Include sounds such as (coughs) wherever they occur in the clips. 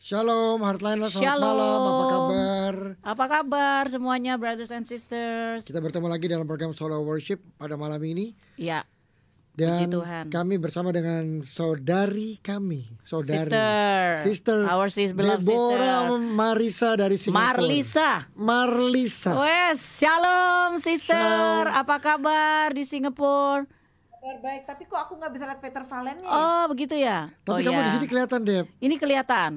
Shalom, Heartliner, selamat Shalom. malam, apa kabar? Apa kabar semuanya brothers and sisters? Kita bertemu lagi dalam program Solo Worship pada malam ini Ya, dan Puji Tuhan. kami bersama dengan saudari kami, saudari sister. Sister Our sis beloved Deborah sister. Marisa dari Singapura. Marlisa. Marlisa. Wes, shalom sister. Shalom. Apa kabar di Singapura? Kabar baik, tapi kok aku nggak bisa lihat Peter Valen nih? Oh, begitu ya. Tapi oh, kamu ya. di sini kelihatan deh. Ini kelihatan.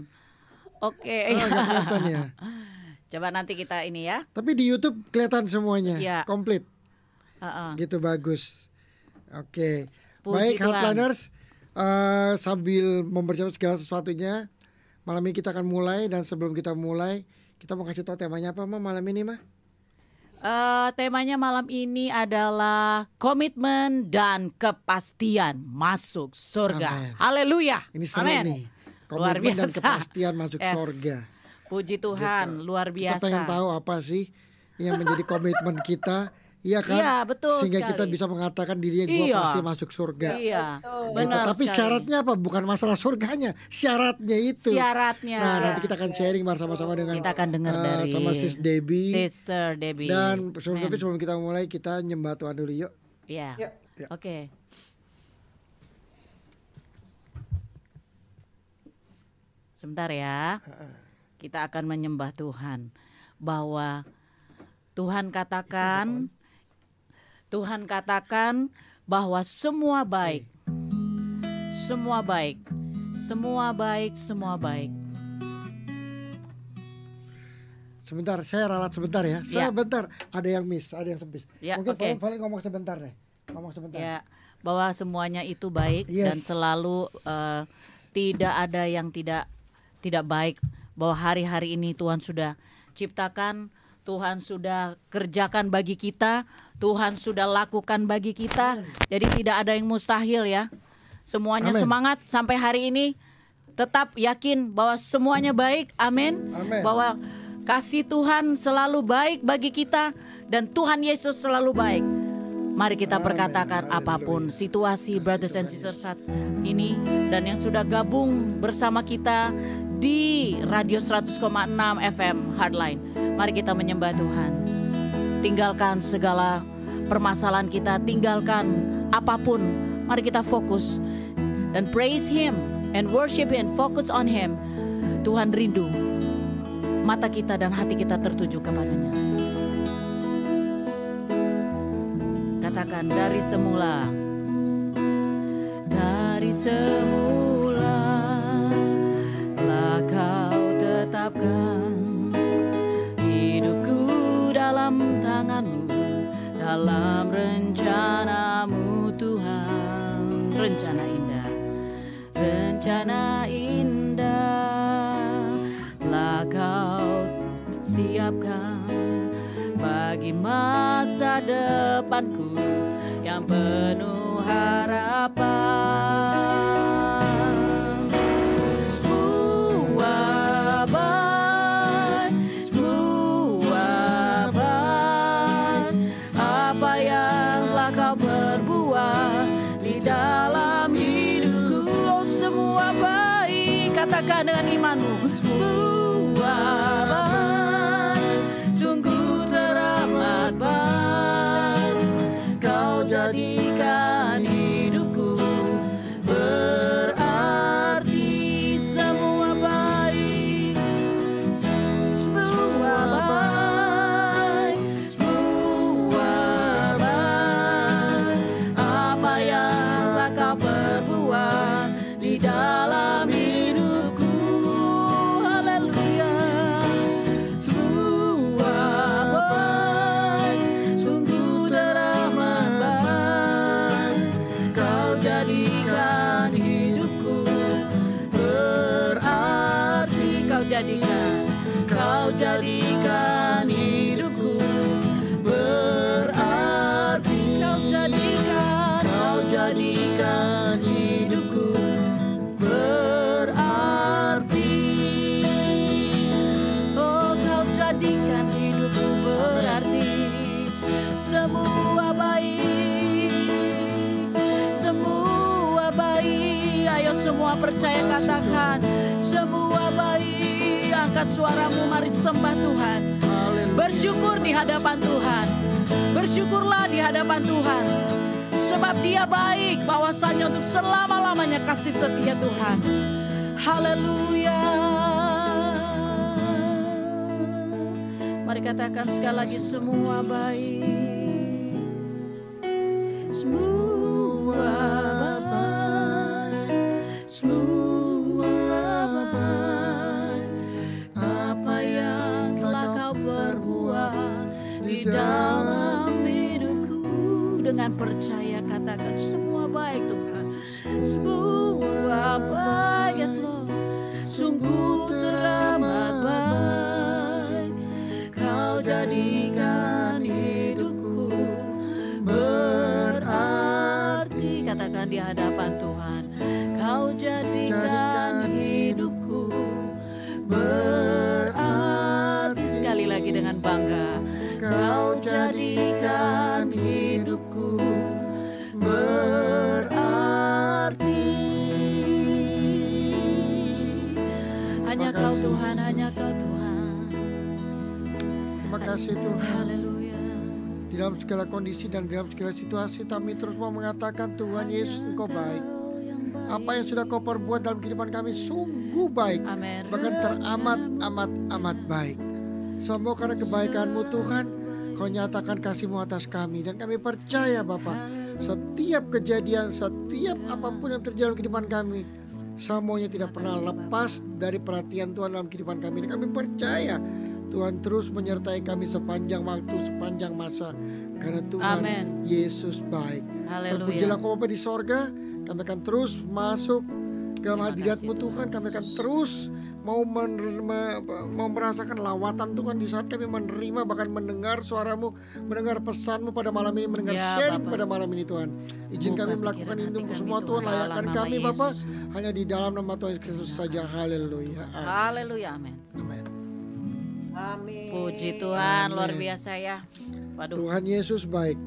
Oke. Ah, nggak kelihatan ya. (laughs) Coba nanti kita ini ya. Tapi di YouTube kelihatan semuanya, Iya. komplit. Heeh. Gitu bagus. Oke. Puji Baik. Heartliners, eh, sambil mempersiapkan segala sesuatunya, malam ini kita akan mulai dan sebelum kita mulai, kita mau kasih tahu temanya apa mah malam ini mah? Eh, temanya malam ini adalah komitmen dan kepastian masuk surga. Haleluya. Ini seru Amin. nih. Luar Komitmen dan biasa. kepastian masuk Yes. surga. Puji Tuhan, luar Kita biasa. pengen tahu apa sih yang menjadi komitmen kita, iya kan? Iya, betul Sehingga kita sekali. bisa mengatakan dirinya gue Iya. pasti masuk surga. Iya, Gitu. benar. Tapi sekali. syaratnya apa? Bukan masalah surganya, syaratnya itu. Syaratnya. Nah, nanti kita akan sharing bersama-sama dengan Kita akan dengar eh, dari sama Sis Debbie. Sister Debbie. Dan sebelum tapi sebelum kita mulai kita nyembah Tuhan dulu yuk. Iya. Ya. Oke. Sebentar ya. Kita akan menyembah Tuhan bahwa Tuhan katakan Tuhan katakan bahwa semua baik. Semua baik. Semua baik, semua baik. Sebentar, saya ralat sebentar ya. Saya Ya. bentar, ada yang miss, ada yang sebis. Ya, Mungkin oke. paling, ngomong sebentar deh. Ngomong sebentar. Ya, bahwa semuanya itu baik Yes. dan selalu eh, tidak ada yang tidak tidak baik. Bahwa hari-hari ini Tuhan sudah ciptakan, Tuhan sudah kerjakan bagi kita, Tuhan sudah lakukan bagi kita. Jadi tidak ada yang mustahil ya. Semuanya Amin. semangat sampai hari ini. Tetap yakin bahwa semuanya baik. Amin. Bahwa kasih Tuhan selalu baik bagi kita dan Tuhan Yesus selalu baik. Mari kita perkatakan Haleluya. apa pun situasi brothers and sisters saat ini dan yang sudah gabung bersama kita di Radio 100,6 FM Hardline. Mari kita menyembah Tuhan. Tinggalkan segala permasalahan kita, tinggalkan apa pun. Mari kita fokus dan praise Him and worship Him, focus on Him. Tuhan rindu mata kita dan hati kita tertuju kepadanya. Katakan dari semula, dari semula dalam rencanamu Tuhan, rencana indah, rencana indah telah kau siapkan bagi masa depanku yang penuh harapan. Suaramu, mari sembah Tuhan. Bersyukur di hadapan Tuhan. Bersyukurlah di hadapan Tuhan. Sebab dia baik bahwasanya untuk selama-lamanya kasih setia Tuhan. Haleluya. Mari katakan sekali lagi semua baik. Berarti Hanya kau. Tuhan, hanya kau Tuhan Terima kasih Tuhan. Haleluya Di dalam segala kondisi dan dalam segala situasi kami terus mau mengatakan Tuhan Yesus Engkau baik. Apa yang sudah kau perbuat dalam kehidupan kami sungguh baik. Bahkan teramat amat amat baik. Semua karena kebaikanmu Tuhan Kau nyatakan kasihmu atas kami Dan kami percaya Bapak Setiap kejadian, setiap apa pun yang terjadi dalam kehidupan kami Semuanya tidak pernah lepas dari perhatian Tuhan dalam kehidupan kami. Dan kami percaya Tuhan terus menyertai kami sepanjang waktu, sepanjang masa. Karena Tuhan Amin. Yesus baik. Terpujilah kau Bapa di sorga. Kami akan terus masuk ke hadiratmu Tuhan. Kami akan terus mau menerima, mau merasakan lawatan Tuhan di saat kami menerima bahkan mendengar suaramu mendengar pesanmu pada malam ini mendengar Ya, sharing Bapak. pada malam ini Tuhan izin Buka kami melakukan kami, semua Tuhan, Tuhan layakkan kami Bapak Yesus. hanya di dalam nama Tuhan Yesus Kristus saja haleluya Amin. Haleluya amin Amin. Amin. Puji Tuhan luar Amin. biasa ya Waduh Tuhan Yesus baik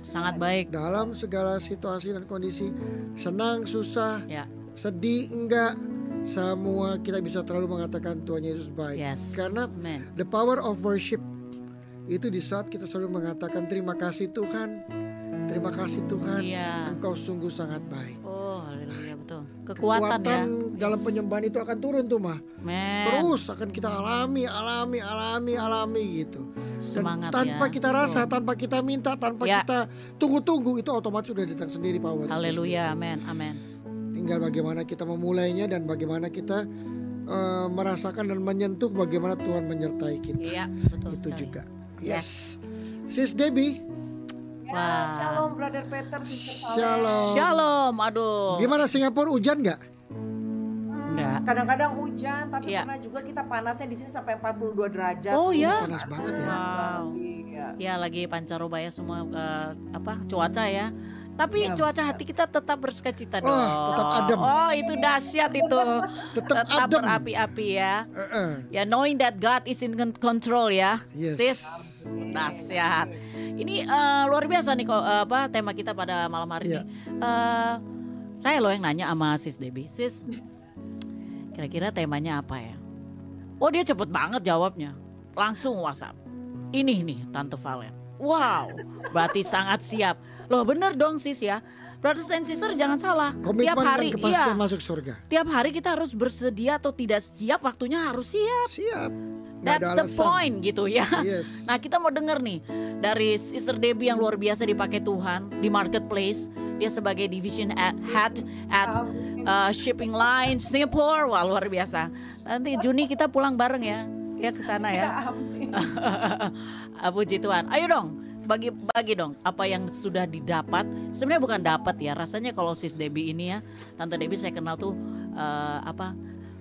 sangat baik dalam segala situasi dan kondisi senang susah Ya. sedih enggak semua kita bisa terlalu mengatakan Tuhan Yesus baik Yes karena Amen The power of worship itu di saat kita selalu mengatakan terima kasih Tuhan, terima kasih Tuhan, Iya Engkau sungguh sangat baik. Oh haleluya betul Kekuatan, ya dalam Yes. penyembahan itu akan turun tuh mah. Terus akan kita alami, alami, alami, alami gitu. Dan Semangat tanpa ya. kita rasa, tanpa kita minta, tanpa Ya. kita tunggu-tunggu itu otomatis sudah datang sendiri power. Haleluya, amin, amin. Tinggal bagaimana kita memulainya dan bagaimana kita eh, merasakan dan menyentuh bagaimana Tuhan menyertai kita. Iya, betul itu sekali. juga. Yes. Sis Debbie, Ya, Wah. Shalom Brother Peter, Sister. Shalom. Shalom, aduh. Gimana Singapura hujan nggak? Hmm, Enggak. Kadang-kadang hujan, tapi Iya. pernah juga kita panasnya di sini sampai 42 derajat. Oh, ya? Panas banget ya. Wow. Iya. Ya lagi pancarobaya semua eh, apa cuaca ya. Tapi Ya, cuaca hati kita tetap berskacita Oh, dong. tetap adem. Oh, itu dahsyat itu. (laughs) Tetap tetap adem. berapi-api ya. Eh, eh. Ya knowing that God is in con- control ya. Yes. Sis, dahsyat. Ini eh, luar biasa nih kok apa tema kita pada malam hari Iya. ini. Eh, saya loh yang nanya sama Sis Debbie. Sis, kira-kira temanya apa ya? Oh dia cepet banget jawabnya. Langsung WhatsApp. Ini nih Tante Valen. Wow, berarti sangat siap. Loh bener dong sis ya. Brothers and sisters jangan salah. Komitmen tiap hari, dan kepastian iya, masuk surga. tiap hari kita harus bersedia atau tidak siap, waktunya harus siap. Siap. Nggak That's the alasan. point gitu ya. Yes. Nah kita mau denger nih dari Sister Debbie yang luar biasa dipakai Tuhan di marketplace. Dia sebagai division at- head at uh, shipping line Singapore. Wah luar biasa. Nanti Juni kita pulang bareng ya. Ya ke sana ya. (laughs) amin. (laughs) Puji Tuhan. Ayo dong. Bagi bagi dong apa yang sudah didapat. Sebenarnya bukan dapat ya. Rasanya kalau Sis Debbie ini ya, Tante Debbie saya kenal tuh eh, apa?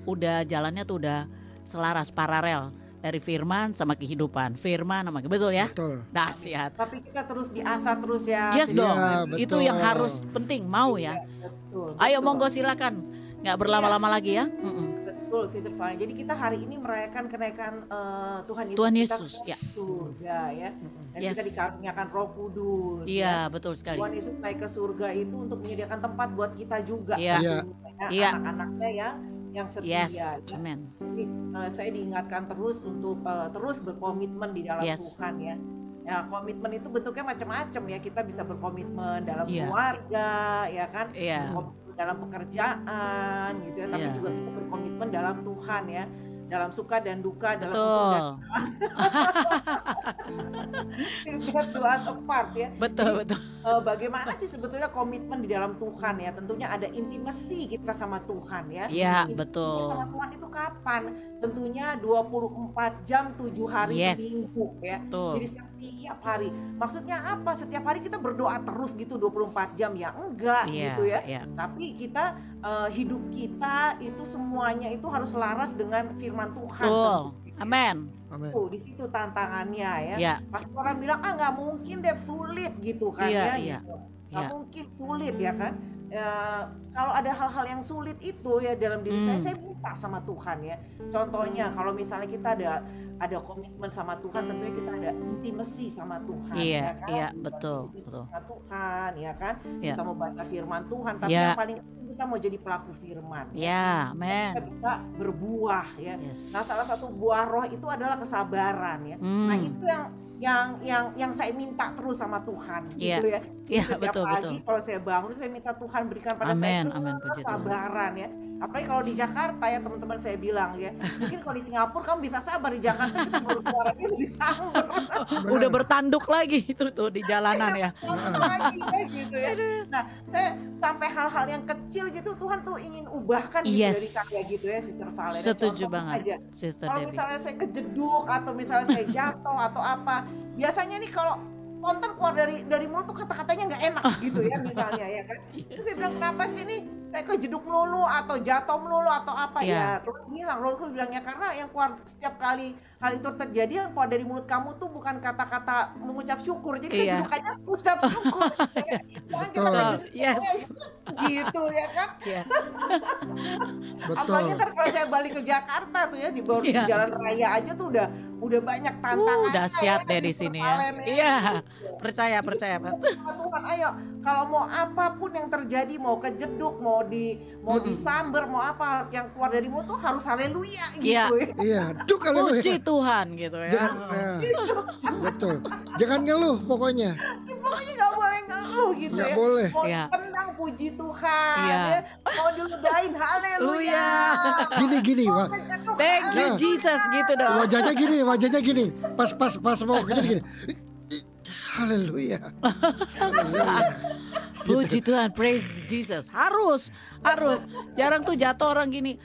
Udah jalannya tuh udah selaras paralel dari firman sama kehidupan. Firman sama betul ya? Betul. Dahsyat. Tapi kita terus diasah terus ya. Yes dong. Iya, Valen. Itu betul. yang harus penting mau ya. Betul. Ayo betul. monggo silakan. Nggak berlama-lama lagi ya. Mm-mm. Betul, Sister Valen. Jadi kita hari ini merayakan kenaikan eh, Tuhan Yesus. Tuhan kita Yesus, ke ya. Surga ya. Dan Yes. kita dikaruniakan Roh Kudus. ya. Iya betul sekali. Tuhan Yesus naik ke surga itu untuk menyediakan tempat buat kita juga. Iya. Iya. tentunya, ya, Iya. Anak-anaknya yang yang setia. Yes. ya. Amen. Jadi, eh, saya diingatkan terus untuk eh, terus berkomitmen di dalam Yes. Tuhan ya. Ya komitmen itu bentuknya macam-macam ya. Kita bisa berkomitmen dalam Iya. keluarga, ya kan? Iya. Berkomitmen dalam pekerjaan gitu ya. Tapi Iya. juga kita berkomitmen dalam Tuhan ya. Dalam suka dan duka, dalam untung dan Betul. do us apart ya. Betul, betul. Eh, bagaimana sih sebetulnya komitmen di dalam Tuhan ya? Tentunya ada intimasi kita sama Tuhan ya. Iya, Intimasi betul. sama Tuhan itu kapan? Tentunya 24 jam 7 hari Yes. seminggu ya. Betul. Jadi setiap hari. Maksudnya apa? Setiap hari kita berdoa terus gitu 24 jam ya? Enggak Iya, gitu ya. iya. Tapi kita eh, hidup kita itu semuanya itu harus selaras dengan firman Tuhan. Betul. tentunya. Amen. Amin. Tuh, di situ tantangannya ya. Ya, Pasti orang bilang ah nggak mungkin deh sulit gitu kan Iya, ya. iya, gitu. Nggak iya. mungkin sulit ya kan. Ya, kalau ada hal-hal yang sulit itu ya dalam diri saya, Hmm. saya minta sama Tuhan ya. Contohnya kalau misalnya kita ada ada komitmen sama Tuhan, tentunya kita ada intimasi sama Tuhan. Iya, ya kan? iya, Kita betul, betul. Sama Tuhan, ya kan. Iya. Kita mau baca Firman Tuhan, tapi Iya. yang paling penting kita mau jadi pelaku Firman. Ya, Kita amen. bisa berbuah ya. Yes. Nah, salah satu buah roh itu adalah kesabaran ya. Nah, Hmm. itu yang yang yang yang saya minta terus sama Tuhan Iya. gitu ya. Iya, Setiap betul, pagi betul. kalau saya bangun saya minta Tuhan berikan pada Amen, saya kesabaran ya. Apalagi kalau di Jakarta ya teman-teman saya bilang ya. Mungkin kalau di Singapura kamu bisa sabar di Jakarta kita baru suaranya lebih sambar. Udah bertanduk lagi itu tuh di jalanan ya. lagi ya gitu ya. Nah, saya sampai hal-hal yang kecil gitu Tuhan tuh ingin ubahkan gitu Yes. dari saya gitu ya Sister Valen. Setuju Contoh banget, aja. Sister Kalau misalnya saya kejeduk atau misalnya saya jatuh atau apa, biasanya nih kalau spontan keluar dari dari mulut tuh kata-katanya nggak enak gitu ya misalnya ya kan. (laughs) Terus saya bilang kenapa sih nih saya kejeduk melulu atau jatuh melulu atau apa Iya. ya Tuhan bilang Roh Kudus bilangnya karena yang keluar setiap kali hal itu terjadi yang keluar dari mulut kamu tuh bukan kata-kata mengucap syukur jadi Iya. kejeduk aja ucap syukur (laughs) jangan kita kejeduk Yes. gitu ya kan Iya. Apalagi ntar kalau saya balik ke Jakarta tuh ya di baru di Iya. jalan raya aja tuh udah udah banyak tantangan. Uh, dahsyat deh di sini ya. Iya. Percaya, percaya, Pak. Tuhan, ayo kalau mau apa pun yang terjadi, mau kejeduk, mau di mau Mm-mm. disamber, mau apa yang keluar dari mulut tuh harus haleluya gitu Iya. ya. Iya, duk Puji haleluya. Tuhan gitu ya. Jangan, nah, betul. Jangan ngeluh pokoknya. Pokoknya nggak boleh ngeluh gitu Nggak ya. boleh. Mau Iya. tenang puji Tuhan, Iya. ya. mau diludahin haleluya. Gini gini, Mau kejeduk, Thank you Nah. Jesus gitu dong. Wajahnya gini, wajahnya gini. Pas pas pas mau kerja gini. Haleluya. (laughs) Puji Tuhan, praise Jesus. Harus, harus. Jarang tuh jatuh orang gini.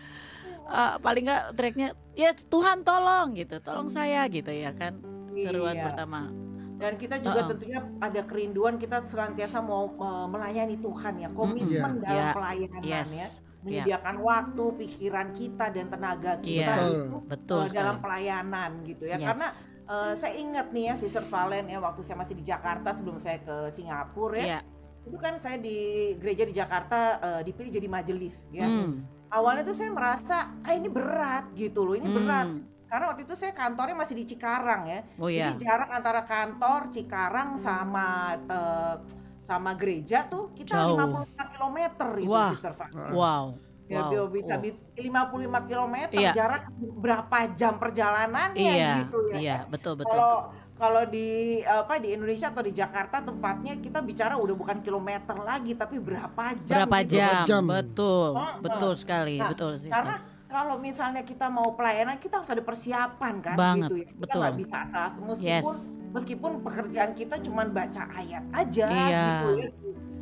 Eh, paling nggak tracknya ya Tuhan tolong gitu, tolong saya gitu ya kan. Seruan Iya. pertama. Dan kita juga Uh-uh. tentunya ada kerinduan kita senantiasa mau uh, melayani Tuhan ya, komitmen Iya. dalam Iya. pelayanan Yes. ya, Iya. menyediakan waktu, pikiran kita dan tenaga kita Iya. itu Betul uh, dalam pelayanan gitu ya. Yes. Karena uh, saya ingat nih ya Sister Valen ya waktu saya masih di Jakarta sebelum saya ke Singapura ya. Iya. Itu kan saya di gereja di Jakarta uh, dipilih jadi majelis ya. Hmm. Awalnya tuh saya merasa ah ini berat gitu loh, ini berat. Hmm. Karena waktu itu saya kantornya masih di Cikarang ya. Oh ya. Jadi jarak antara kantor Cikarang sama eh, sama gereja tuh kita Jauh. 55 km itu Wah. Sister Fa. Wow. Ya, Wow. bisa Oh. 55 km Iya. jarak berapa jam perjalanannya Iya, gitu ya. iya, kan? betul betul. Kalau kalau di apa di Indonesia atau di Jakarta tempatnya kita bicara udah bukan kilometer lagi tapi berapa jam Berapa gitu. jam? jam. Betul, Heeh. betul sekali, Nah, betul sister. Karena kalau misalnya kita mau pelayanan kita harus ada persiapan kan Banget, gitu ya. Kita betul. nggak bisa asal meskipun Yes. meskipun pekerjaan kita cuma baca ayat aja Iya. gitu ya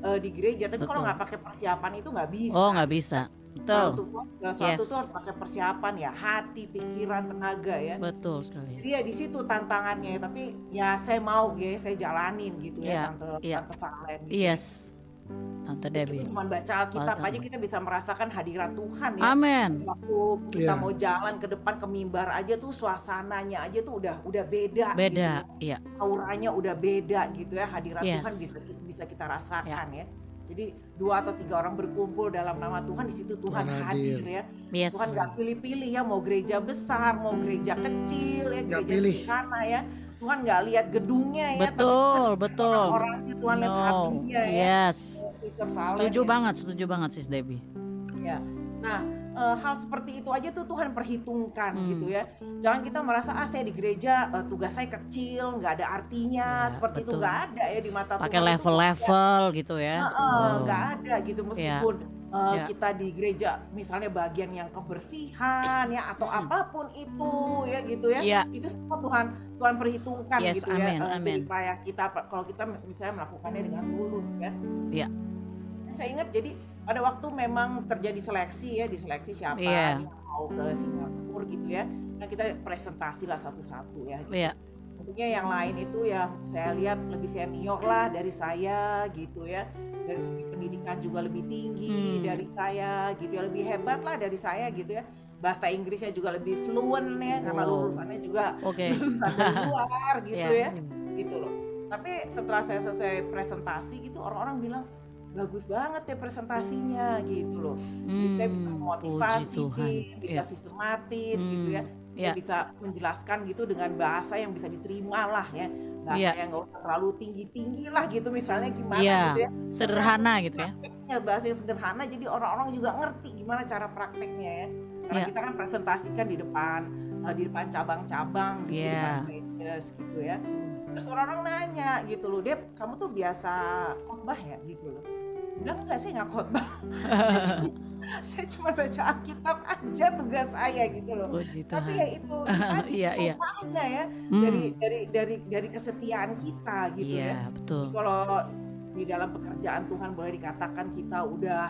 eh, di gereja tapi kalau nggak pakai persiapan itu nggak bisa. Oh nggak bisa, betul, untuk segala sesuatu Yes. tuh harus pakai persiapan ya hati, pikiran, tenaga ya. betul sekali. Jadi ya di situ tantangannya tapi ya saya mau ya saya jalanin gitu Iya, ya tante iya. tante Valen. Gitu. Yes, Tante Debbie. Cuma baca Alkitab aja kita bisa merasakan hadirat Tuhan ya. Amin. waktu kita Iya. mau jalan ke depan ke mimbar aja tuh suasananya aja tuh udah udah beda Beda, gitu iya. ya. auranya udah beda gitu ya hadirat Yes. Tuhan bisa bisa kita rasakan ya jadi dua atau tiga orang berkumpul dalam nama Tuhan di situ Tuhan Tuhan hadir hadir. ya Yes. Tuhan nggak pilih-pilih ya mau gereja besar mau gereja kecil ya gereja pilih. sederhana ya Tuhan nggak lihat gedungnya ya Betul, betul. orang-orangnya Tuhan lihat No, hatinya ya yes. Setuju ya. banget, setuju banget sis Debbie. Ya. Nah, eh, hal seperti itu aja tuh Tuhan perhitungkan Hmm. gitu ya. Jangan kita merasa ah saya di gereja eh, tugas saya kecil, nggak ada artinya, Ya, seperti itu betul. nggak ada ya di mata pakai Tuhan. itu level-level gitu ya. Heeh, Oh. nggak ada gitu meskipun uh, Ya. kita di gereja misalnya bagian yang kebersihan ya atau Mm-mm. apa pun itu ya gitu ya Iya. itu semua Tuhan Tuhan perhitungkan Yes, gitu amin, ya uh, amin. jadi kita kalau kita misalnya melakukannya dengan tulus ya Iya. Saya ingat jadi pada waktu memang terjadi seleksi ya diseleksi siapa Iya. yang mau ke Singapura gitu ya nah kita presentasi lah satu-satu ya gitu. Iya. tentunya yang lain itu yang saya lihat lebih senior lah dari saya gitu ya dari segi pendidikan juga lebih tinggi Hmm. dari saya gitu ya lebih hebat lah dari saya gitu ya bahasa Inggrisnya juga lebih fluent ya karena lulusannya juga Oke. (laughs) lulusan luar gitu Iya. ya gitu loh tapi setelah saya selesai presentasi gitu orang-orang bilang bagus banget ya presentasinya gitu loh jadi saya bisa Hmm, memotivasi tim bisa Iya. sistematis gitu Hmm, ya iya. Saya bisa menjelaskan gitu dengan bahasa yang bisa diterima lah ya bahasa Iya. yang nggak usah terlalu tinggi tinggi lah gitu misalnya gimana Iya. gitu ya Sederhana gitu ya. bahasa yang sederhana jadi orang-orang juga ngerti gimana cara prakteknya ya karena Iya. kita kan presentasikan di depan eh, di depan cabang-cabang gitu di Iya. depan gerejas gitu ya terus orang-orang nanya gitu loh Dep kamu tuh biasa khotbah ya gitu loh bilang enggak saya nggak khotbah (laughs) saya cuma, (laughs) saya cuma baca Alkitab aja tugas saya gitu loh Puji tapi ya itu (laughs) tadi Iya, iya. ya Hmm, dari dari dari dari kesetiaan kita gitu Iya, ya betul. kalau di dalam pekerjaan Tuhan boleh dikatakan kita udah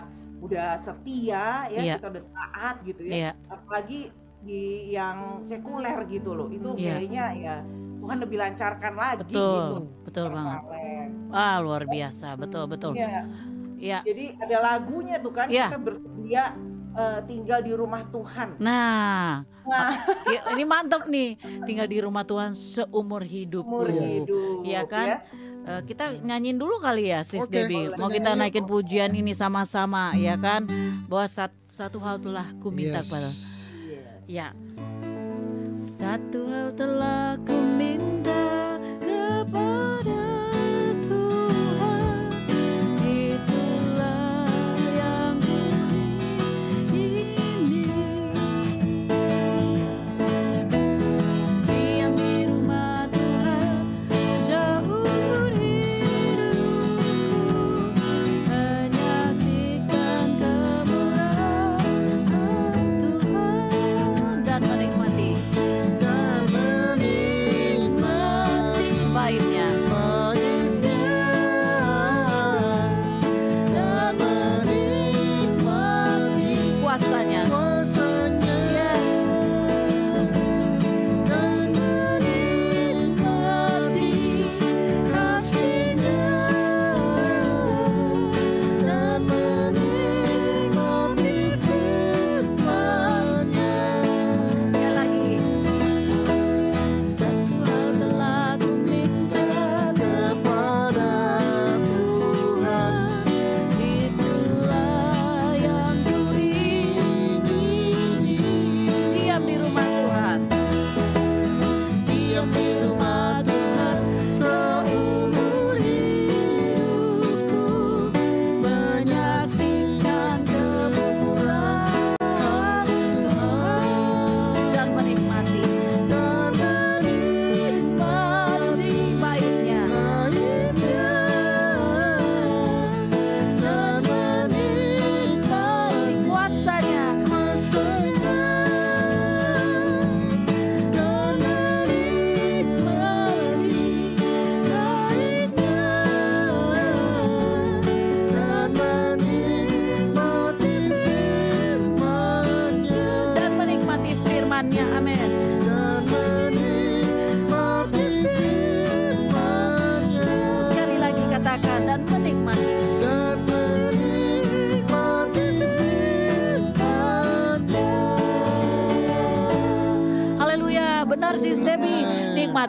udah setia ya Iya. kita udah taat gitu ya Iya. apalagi di yang sekuler gitu loh itu Iya. kayaknya ya Tuhan lebih lancarkan lagi gitu Betul. Betul banget. Ah, luar biasa. Betul, betul. Iya. Iya. jadi ada lagunya tuh kan Iya. kita bersedia eh, tinggal di rumah Tuhan Nah, nah ya, ini mantap nih. Tinggal di rumah Tuhan seumur hidup. umur hidup Iya kan? ya. Eh, kita nyanyiin dulu kali ya, Sis Oke, Debbie. boleh. Mau kita naikin pujian ini sama-sama, ya kan? Bahwa sat- satu hal telah ku minta Yes. kepada Yes. Ya. Satu hal telah ku minta kepada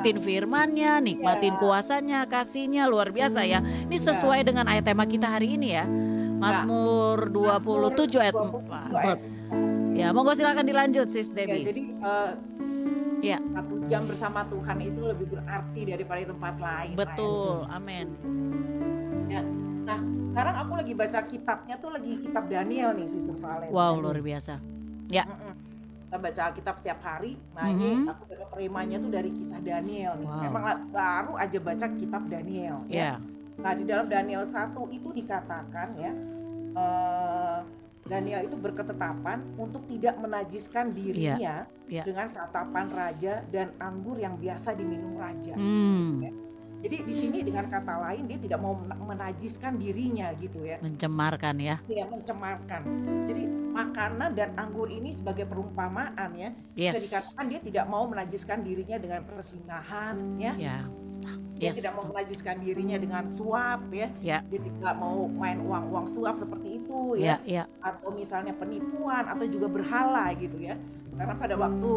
Nikmatin firmannya, nikmatin Ya. kuasanya, kasihnya luar biasa ya. Ini sesuai dengan ayat tema kita hari ini ya. Mazmur 27 ayat 4. ayat Ya, monggo silakan dilanjut sis Ya, Debbie. jadi eh, Ya. satu jam bersama Tuhan itu lebih berarti daripada di tempat lain. Betul, amin. Ya. Nah, sekarang aku lagi baca kitabnya tuh lagi kitab Daniel nih, Sister Valen. Wow, luar biasa. Ya. Mm-mm. Kita baca Alkitab setiap hari. Nah ini Mhm. aku dapat terimanya tuh dari kisah Daniel. nih. Wow. Memang baru aja baca kitab Daniel. Ya. Ya. Nah di dalam Daniel 1 itu dikatakan ya. eh, Daniel itu berketetapan untuk tidak menajiskan dirinya ya. dengan santapan raja dan anggur yang biasa diminum raja. Hmm, Jadi di sini dengan kata lain dia tidak mau men- menajiskan dirinya gitu ya. mencemarkan ya. Dia mencemarkan. Jadi makanan dan anggur ini sebagai perumpamaan ya. Bisa Yes. dikatakan dia tidak mau menajiskan dirinya dengan persinahan ya. Ya. Dia Yes. tidak mau menajiskan dirinya dengan suap ya. Ya. Dia tidak mau main uang-uang suap seperti itu Ya, ya. ya. Atau misalnya penipuan atau juga berhala gitu ya. Karena pada waktu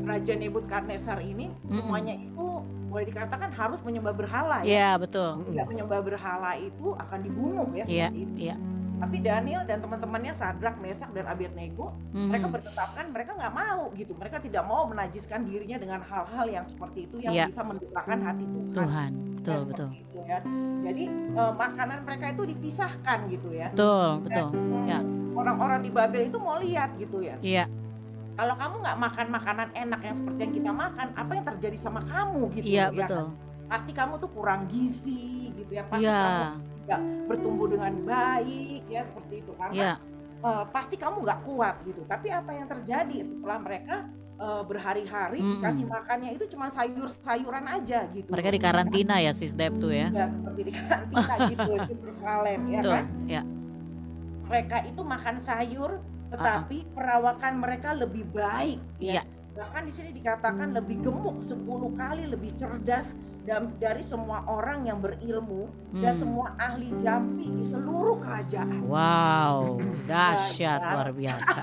Raja Nebukadnezar ini Mm-mm. semuanya itu boleh dikatakan harus menyembah berhala ya. Ya, betul. Tidak menyembah berhala itu akan dibunuh ya Iya, seperti itu. iya. Tapi Daniel dan teman-temannya Sadrak, Mesak dan Abednego mereka Mhm. bertetapkan mereka nggak mau gitu. Mereka tidak mau menajiskan dirinya dengan hal-hal yang seperti itu yang Iya. bisa mendukakan hati Tuhan. Tuhan, Ya, betul, seperti betul. itu ya. Jadi eh, makanan mereka itu dipisahkan gitu ya. Betul, Dan, betul. mm, Ya. Orang-orang di Babel itu mau lihat gitu ya. Iya, Kalau kamu nggak makan makanan enak yang seperti yang kita makan, apa yang terjadi sama kamu gitu? iya, ya kan? betul. Pasti kamu tuh kurang gizi gitu ya. Pasti kamu Iya, tidak bertumbuh dengan baik ya seperti itu karena iya. eh, pasti kamu nggak kuat gitu. Tapi apa yang terjadi setelah mereka eh, berhari-hari Mm-mm. dikasih makannya itu cuma sayur-sayuran aja gitu. Mereka di karantina ya, Sis Deb tuh ya. Ya seperti di karantina gitu, (laughs) Sister Salem ya Betul, kan. ya. Mereka itu makan sayur, tetapi perawakan mereka lebih baik. Iya. Ya. Bahkan di sini dikatakan lebih gemuk 10 kali lebih cerdas dan dari semua orang yang berilmu dan Hmm. semua ahli jampi di seluruh kerajaan. Wow, dahsyat Ya, luar biasa.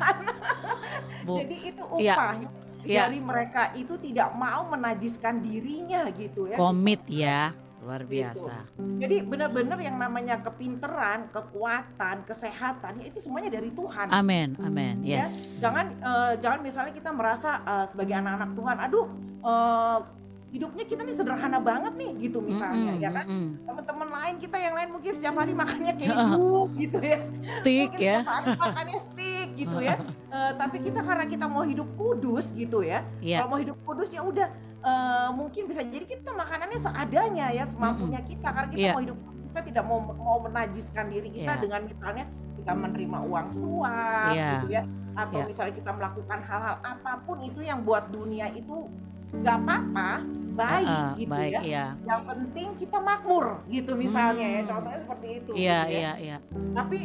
(laughs) Bu, Jadi itu Iya. upahnya ya dari mereka itu tidak mau menajiskan dirinya gitu ya. komit ya, luar Gitu. biasa. Jadi benar-benar yang namanya kepinteran, kekuatan, kesehatan ya itu semuanya dari Tuhan. Amin, amin. Ya, Yes. Jangan eh, jangan misalnya kita merasa eh, sebagai anak-anak Tuhan, aduh eh, hidupnya kita nih sederhana banget nih gitu misalnya Mm-mm, ya kan. mm-mm. Teman-teman lain kita yang lain mungkin setiap hari makannya keju (laughs) gitu ya. Stick Mungkin ya. setiap hari makannya steak gitu ya. (laughs) Eh, tapi kita karena kita mau hidup kudus gitu ya. Iya. Kalau mau hidup kudus ya udah eh, mungkin bisa jadi kita makanannya seadanya ya semampunya kita karena kita Iya. mau hidup kita tidak mau mau menajiskan diri kita Iya. dengan misalnya kita menerima uang suap Iya. gitu ya atau Iya. misalnya kita melakukan hal-hal apa pun itu yang buat dunia itu nggak apa-apa baik Ah, gitu baik ya ya. yang penting kita makmur gitu misalnya ya Hmm. contohnya seperti itu Iya, gitu ya iya, iya. tapi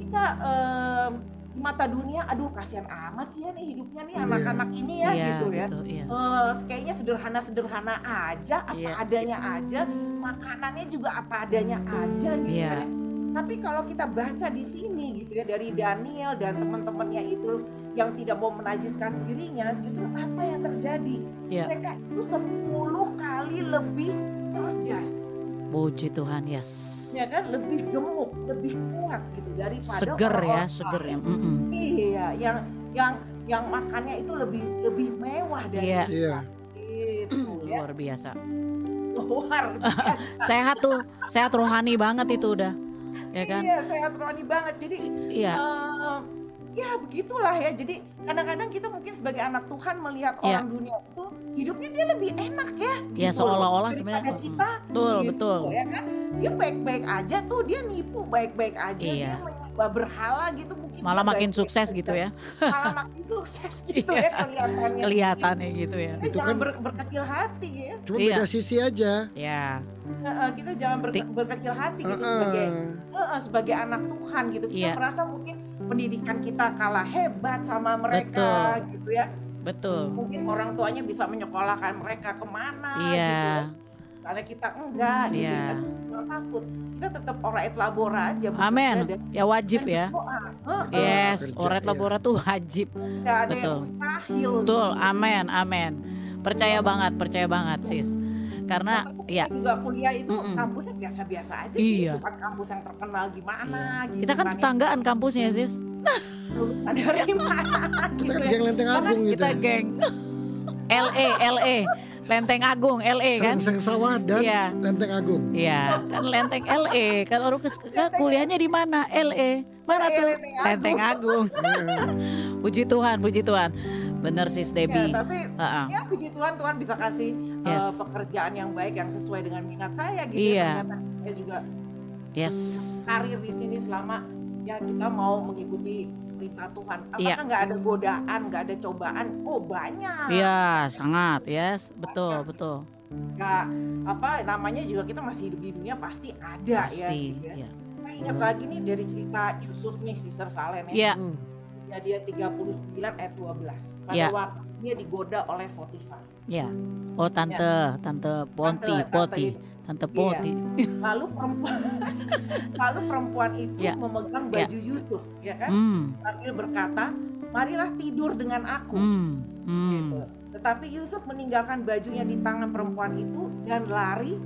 kita di mata dunia aduh kasihan amat sih ya nih hidupnya nih anak-anak ini ya Iya, gitu ya gitu, iya. Eh, kayaknya sederhana-sederhana aja apa Iya. adanya aja makanannya juga apa adanya aja gitu Iya. kan ya. tapi kalau kita baca di sini gitu ya dari Daniel dan teman-temannya itu yang tidak mau menajiskan dirinya justru apa yang terjadi Iya. mereka itu 10 kali lebih cerdas Puji Tuhan, yes. ya kan lebih gemuk lebih kuat gitu daripada Seger ya, seger ya. lain. Mm-mm. iya yang yang yang makannya itu lebih lebih mewah dari Iya. kita Iya. gitu ya Luar biasa. luar (laughs) biasa Sehat tuh, sehat rohani banget itu udah. Ya kan? iya sehat rohani banget jadi Iya. eh, ya begitulah ya jadi kadang-kadang kita mungkin sebagai anak Tuhan melihat Iya. orang dunia itu hidupnya dia lebih enak ya Ya gitu seolah-olah sebenarnya kita betul, gitu, betul. ya kan dia baik-baik aja tuh dia nipu baik-baik aja Iya. dia menyembah berhala gitu mungkin Malah makin baik-baik sukses gitu ya. malah makin sukses (laughs) gitu Iya. ya kelihatannya Kelihatannya gitu ya. kita Itu jangan kan- ber- berkecil hati ya Cuma Iya. beda sisi aja. Ya. Heeh, kita jangan ber- berkecil hati gitu Heeh. sebagai Heeh, sebagai anak Tuhan gitu kita Iya. merasa mungkin pendidikan kita kalah hebat sama mereka gitu ya Betul. mungkin orang tuanya bisa menyekolahkan mereka ke mana gitu Iya. ya karena kita enggak gitu Iya. ya jangan takut kita tetap orait labora aja Amin. Ya wajib dan ya. Heeh, Yes, iya. labora tuh wajib. ada yang Betul. mustahil Betul, amin, amin. Percaya banget, percaya banget, sis. Karena Walaupun ya, juga kuliah itu Mm-mm. kampusnya biasa-biasa aja sih Iya. bukan kampus yang terkenal gimana gitu kita kan ya. tetanggaan kampusnya, sis. ada dari (laughs) mana Kita gitu kan ya. geng lenteng agung gitu. Kita geng. LE, LE. Lenteng Agung LE kan? Serengseng Sawah dan Iya. Lenteng Agung. Iya, kan Lenteng LE. Kan orang kes- ke- kuliahnya di mana? LE. Mana LE, tuh? Lenteng Agung. (laughs) Iya. Puji Tuhan, puji Tuhan. Bener sis Ya, Debbie. tapi Heeh. ya puji Tuhan Tuhan bisa kasih uh, Yes. pekerjaan yang baik yang sesuai dengan minat saya gitu Iya. ya ternyata saya juga Yes. karir di sini selama ya kita mau mengikuti perintah Tuhan apakah Iya. nggak ada godaan nggak ada cobaan oh banyak Iya, sangat. Yes, betul, betul. nggak apa namanya juga kita masih hidup di dunia pasti ada ya, Pasti. gitu ya. Iya. Saya ingat lagi nih dari cerita Yusuf nih Sister Valen ya Iya. Hmm. Kejadian 39 ayat 12 pada Iya. waktu dia digoda oleh Potifar Iya. Oh, tante, tante Ponti, Tante- Poti, tante tante Poti. lalu perempuan (laughs) lalu perempuan itu Ya. memegang Ya. baju Yusuf ya kan Hmm. sambil berkata marilah tidur dengan aku Hmm. Hmm. gitu tetapi Yusuf meninggalkan bajunya di tangan perempuan itu dan lari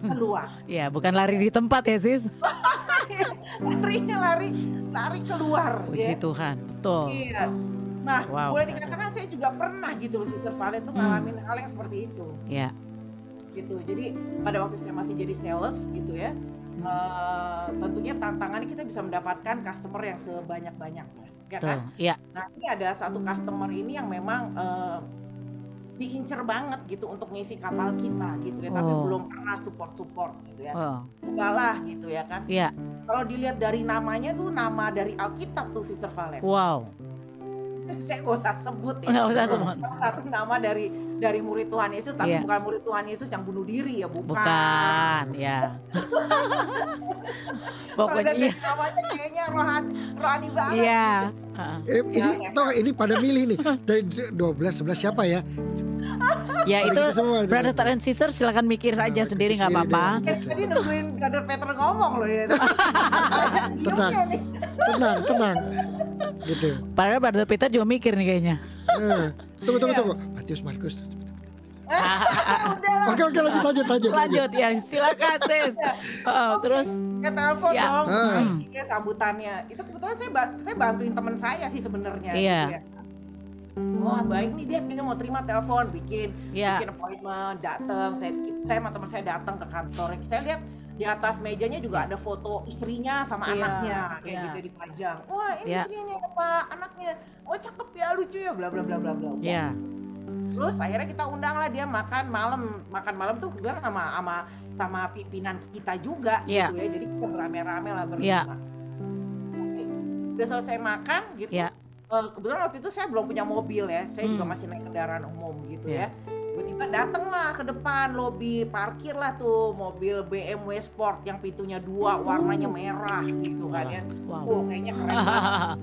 keluar (laughs) Ya, bukan lari di tempat ya, Sis. (laughs) larinya lari lari keluar Puji ya Tuhan. Betul. iya nah Wow. boleh dikatakan saya juga pernah gitu loh Sister Valen tuh Hmm. ngalamin hal yang seperti itu Ya. gitu jadi pada waktu saya masih jadi sales gitu ya Hmm. eh, tentunya tantangannya kita bisa mendapatkan customer yang sebanyak-banyaknya ya kan Iya. nah ini ada satu customer ini yang memang eh, diincer banget gitu untuk ngisi kapal kita gitu ya tapi Oh. belum pernah support support gitu ya Oh. gitu ya kan Iya. kalau dilihat dari namanya tuh nama dari Alkitab tuh Sister Valen Wow. (laughs) saya nggak usah sebut ya Enggak usah sebut. satu nama dari dari murid Tuhan Yesus tapi Iya. bukan murid Tuhan Yesus yang bunuh diri ya bukan, Bukan, (laughs) ya. Pokoknya iya. namanya kayaknya rohani, rohani banget. Iya. Heeh. Eh, ini Ya, toh ini pada milih nih dari 12 11 siapa ya? Ya itu semua itu. brother and sister silakan mikir saja Nah, sendiri nggak apa-apa. Tadi nungguin Brother Peter ngomong loh ya. (laughs) Tenang. Diemnya nih. Tenang, tenang. Gitu. Padahal brother Peter juga mikir nih kayaknya. Eh, tunggu tunggu Iya. tunggu. Matius Markus. (laughs) Udah lah. Oke oke lanjut lanjut lanjut. Lanjut ya, silakan sis. (laughs) Oh, terus Ya telepon Ya. dong. Ah. Baik, ya sambutannya. Itu kebetulan saya saya bantuin teman saya sih sebenarnya. Iya. Gitu ya. Wah baik nih Dep, ini mau terima telepon, bikin ya, bikin appointment, datang. Saya saya sama teman saya datang ke kantor. Saya lihat di atas mejanya juga ada foto istrinya sama Iya, anaknya kayak iya. gitu dipajang. Wah ini Iya. istrinya apa anaknya? Oh cakep ya lucu ya bla bla bla bla bla. ya, Terus akhirnya kita undang lah dia makan malam. Makan malam tuh kebetulan sama sama sama pimpinan kita juga Iya. gitu ya. Jadi kita berame-rame lah berlima. Iya. Oke. Udah selesai makan gitu. Iya. eh, kebetulan waktu itu saya belum punya mobil ya. Saya juga Hmm. masih naik kendaraan umum gitu Iya. ya. Tiba-tiba datanglah ke depan lobi parkir lah tuh mobil BMW Sport yang pintunya dua warnanya merah gitu kan ya. wow. Oh kayaknya keren banget.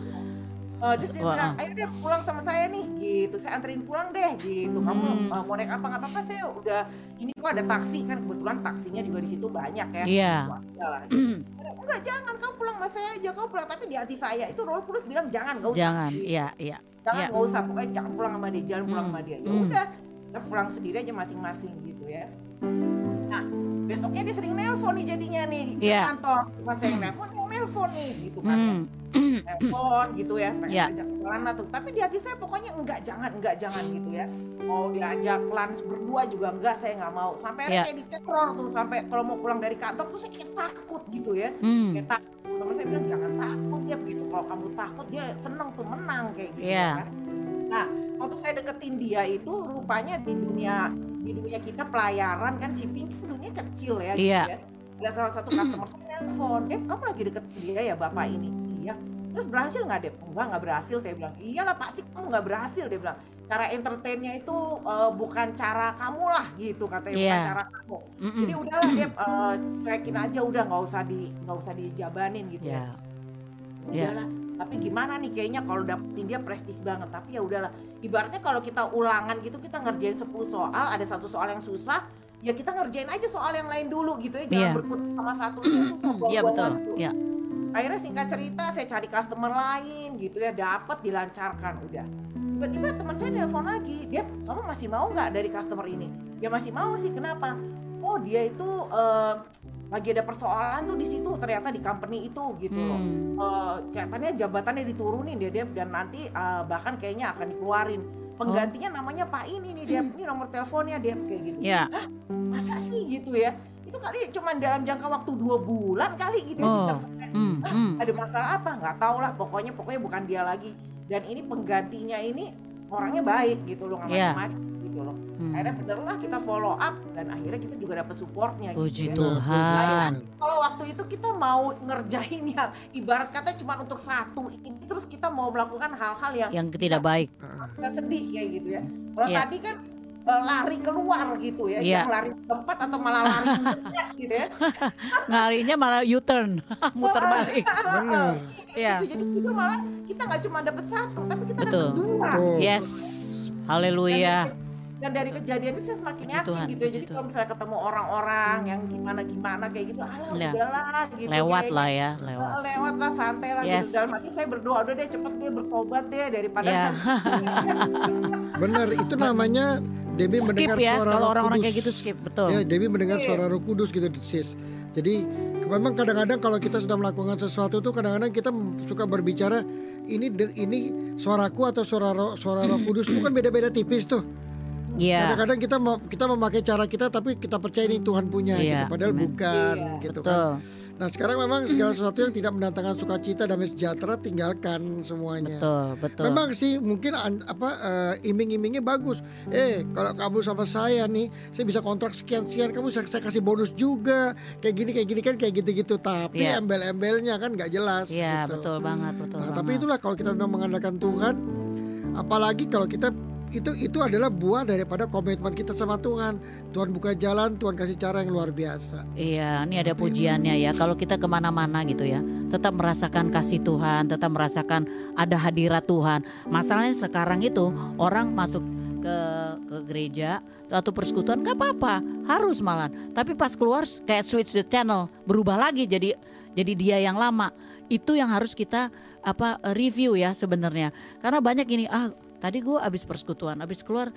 Eh, terus dia bilang, ayo deh pulang sama saya nih, gitu. Saya anterin pulang deh, gitu. Kamu Hmm. eh, mau naik apa nggak apa-apa, saya udah. Ini kok ada taksi kan, kebetulan taksinya juga di situ banyak ya. Iya. Udah lah, gitu. Enggak jangan, kamu pulang sama saya aja, kamu pulang. Tapi di hati saya itu Roll Kudus bilang jangan, nggak usah. Jangan, Gitu. iya, iya. Jangan iya. nggak usah, pokoknya jangan pulang sama dia, jangan pulang Hmm. sama dia. Ya Hmm. Kita pulang sendiri aja masing-masing gitu ya. Nah, besoknya dia sering nelpon nih jadinya nih ke Iya. kantor. Bukan saya yang Hmm. nelpon, yang nelpon nih, gitu kan ya Hmm. (clears throat) telepon gitu ya pengen Ya. ajak jalan lah tuh tapi di hati saya pokoknya enggak jangan enggak jangan gitu ya mau diajak lunch berdua juga enggak saya nggak mau sampai akhirnya Ya. kayak diteror tuh sampai kalau mau pulang dari kantor tuh saya kayak takut gitu ya Hmm. kayak takut teman saya bilang jangan takut ya begitu kalau kamu takut dia seneng tuh menang kayak gitu Iya. kan nah waktu saya deketin dia itu rupanya di dunia di dunia kita pelayaran kan shipping kan dunia kecil ya gitu Iya. ya ada salah satu customer saya nelfon Dep kamu lagi deket dia ya bapak ini iya terus berhasil nggak Dep enggak nggak berhasil saya bilang iyalah pasti kamu nggak berhasil dia bilang cara entertainnya itu eh, bukan cara kamu lah gitu katanya bukan Iya. cara kamu Mm-mm. jadi udahlah Dep eh, cuekin aja udah nggak usah di nggak usah dijabanin gitu ya Ya. Iya. udahlah tapi gimana nih kayaknya kalau dapetin dia prestis banget tapi ya udahlah ibaratnya kalau kita ulangan gitu kita ngerjain 10 soal ada satu soal yang susah ya kita ngerjain aja soal yang lain dulu gitu ya jangan Iya. berkutat sama satu itu susah Iya buang-buang betul. waktu. Ya. akhirnya singkat cerita saya cari customer lain gitu ya dapat dilancarkan udah tiba-tiba teman saya nelpon lagi dia kamu masih mau nggak dari customer ini ya masih mau sih kenapa oh dia itu eh, lagi ada persoalan tuh di situ ternyata di company itu gitu loh Hmm. Eh, kelihatannya jabatannya diturunin dia dia dan nanti eh, bahkan kayaknya akan dikeluarin penggantinya namanya Pak ini nih dia ini nomor teleponnya dia kayak gitu Ya. masa sih gitu ya itu kali cuma dalam jangka waktu dua bulan kali gitu ya Oh. Fred. Hmm, hmm. ada masalah apa nggak tahu lah pokoknya pokoknya bukan dia lagi dan ini penggantinya ini orangnya baik gitu loh nggak Iya. macam-macam hmm. akhirnya bener lah kita follow up dan akhirnya kita juga dapat supportnya Puji gitu ya. Tuhan. kalau waktu itu kita mau ngerjain yang ibarat kata cuma untuk satu ini terus kita mau melakukan hal-hal yang Yang tidak baik. Kita sedih kayak gitu ya kalau Iya. tadi kan eh, lari keluar gitu ya Iya. yang lari ke tempat atau malah lari (laughs) gitu ya (laughs) Ngarinya malah U-turn, (laughs) muter balik. benar Iya. gitu. jadi justru malah kita nggak cuma dapat satu tapi kita dapat dua Betul. Yes. Haleluya. Dan dari kejadian itu saya semakin yakin Tuhan, gitu ya jadi Tuhan. kalau misalnya ketemu orang-orang yang gimana gimana kayak gitu alah Iya. udahlah gitu Lewat kayaknya. lah ya, lewat. Lewat lah santai lah Yes. gitu dalam hati saya berdoa udah deh cepet deh bertobat deh daripada Ya. (laughs) benar itu namanya Debbie skip mendengar ya, suara kalau Roh orang-orang kayak gitu skip, betul. Ya, Debbie mendengar Iya. suara Roh Kudus gitu, sis. Jadi memang kadang-kadang kalau kita sedang melakukan sesuatu tuh kadang-kadang kita suka berbicara ini ini suaraku atau suara roh, suara Roh (clears throat) Kudus itu kan beda-beda tipis tuh. Iya, Kadang-kadang kita mau kita memakai cara kita tapi kita percaya ini Tuhan punya Iya, gitu. Padahal amen. bukan Iya, gitu kan. betul, Nah, sekarang memang segala sesuatu yang tidak mendatangkan sukacita damai sejahtera tinggalkan semuanya. betul, betul. Memang sih mungkin an- apa eh, iming-imingnya bagus. Eh kalau kamu sama saya nih, saya bisa kontrak sekian-sekian, kamu saya, saya kasih bonus juga, kayak gini kayak gini kan kayak gitu-gitu. Tapi Iya. embel-embelnya kan nggak jelas. Iya, gitu. betul banget, betul Nah banget. tapi itulah kalau kita memang mengandalkan Tuhan, apalagi kalau kita itu itu adalah buah daripada komitmen kita sama Tuhan. Tuhan buka jalan, Tuhan kasih cara yang luar biasa. Iya, ini ada pujiannya ya. Kalau kita ke mana-mana gitu ya, tetap merasakan kasih Tuhan, tetap merasakan ada hadirat Tuhan. Masalahnya sekarang itu orang masuk ke ke gereja atau persekutuan nggak apa-apa, harus malah. Tapi pas keluar kayak switch the channel, berubah lagi jadi jadi dia yang lama. Itu yang harus kita apa review ya sebenarnya. Karena banyak ini ah tadi gue habis persekutuan, habis keluar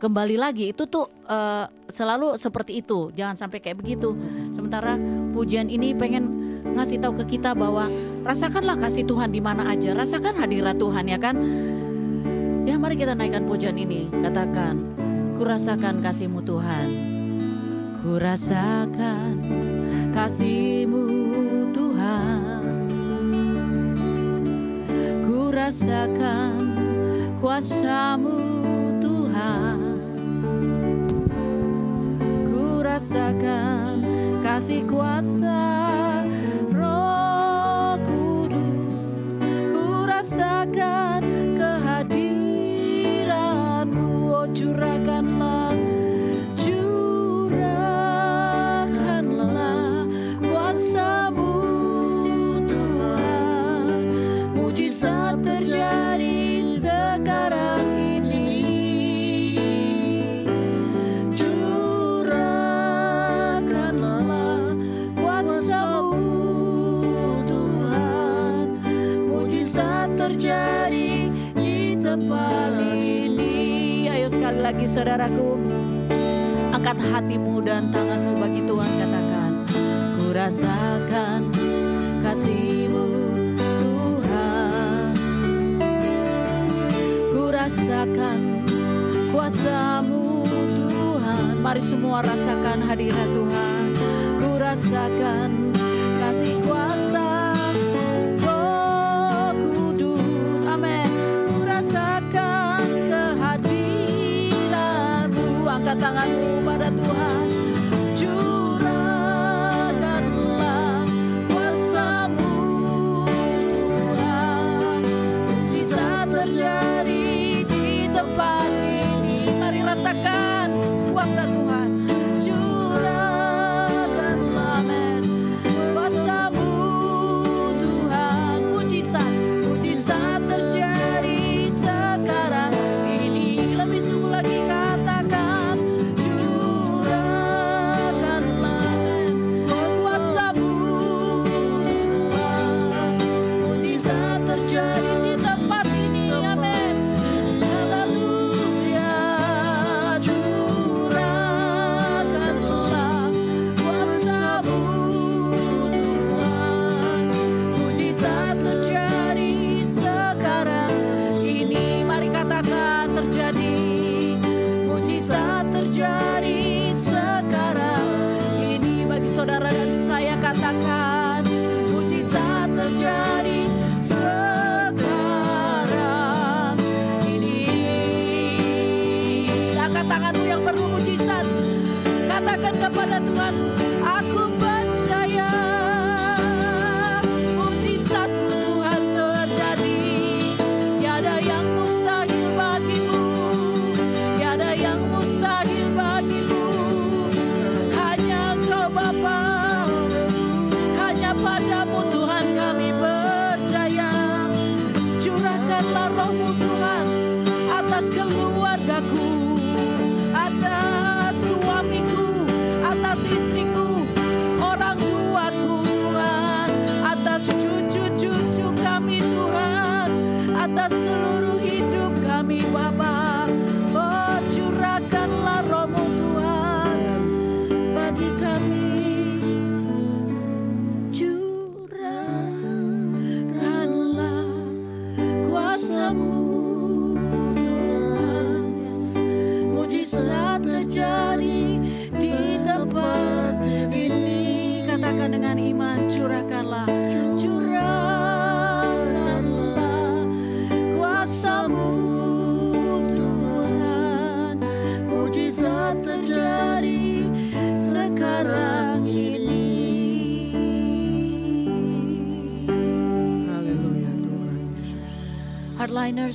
kembali lagi. Itu tuh eh, selalu seperti itu. Jangan sampai kayak begitu. Sementara pujian ini pengen ngasih tahu ke kita bahwa rasakanlah kasih Tuhan di mana aja. Rasakan hadirat Tuhan ya kan? Ya mari kita naikkan pujian ini. Katakan ku rasakan kasihmu Tuhan. Ku rasakan kasihmu Tuhan. Ku rasakan kuasamu Tuhan. Ku rasakan kasih kuasa Roh Kudus. Ku rasakan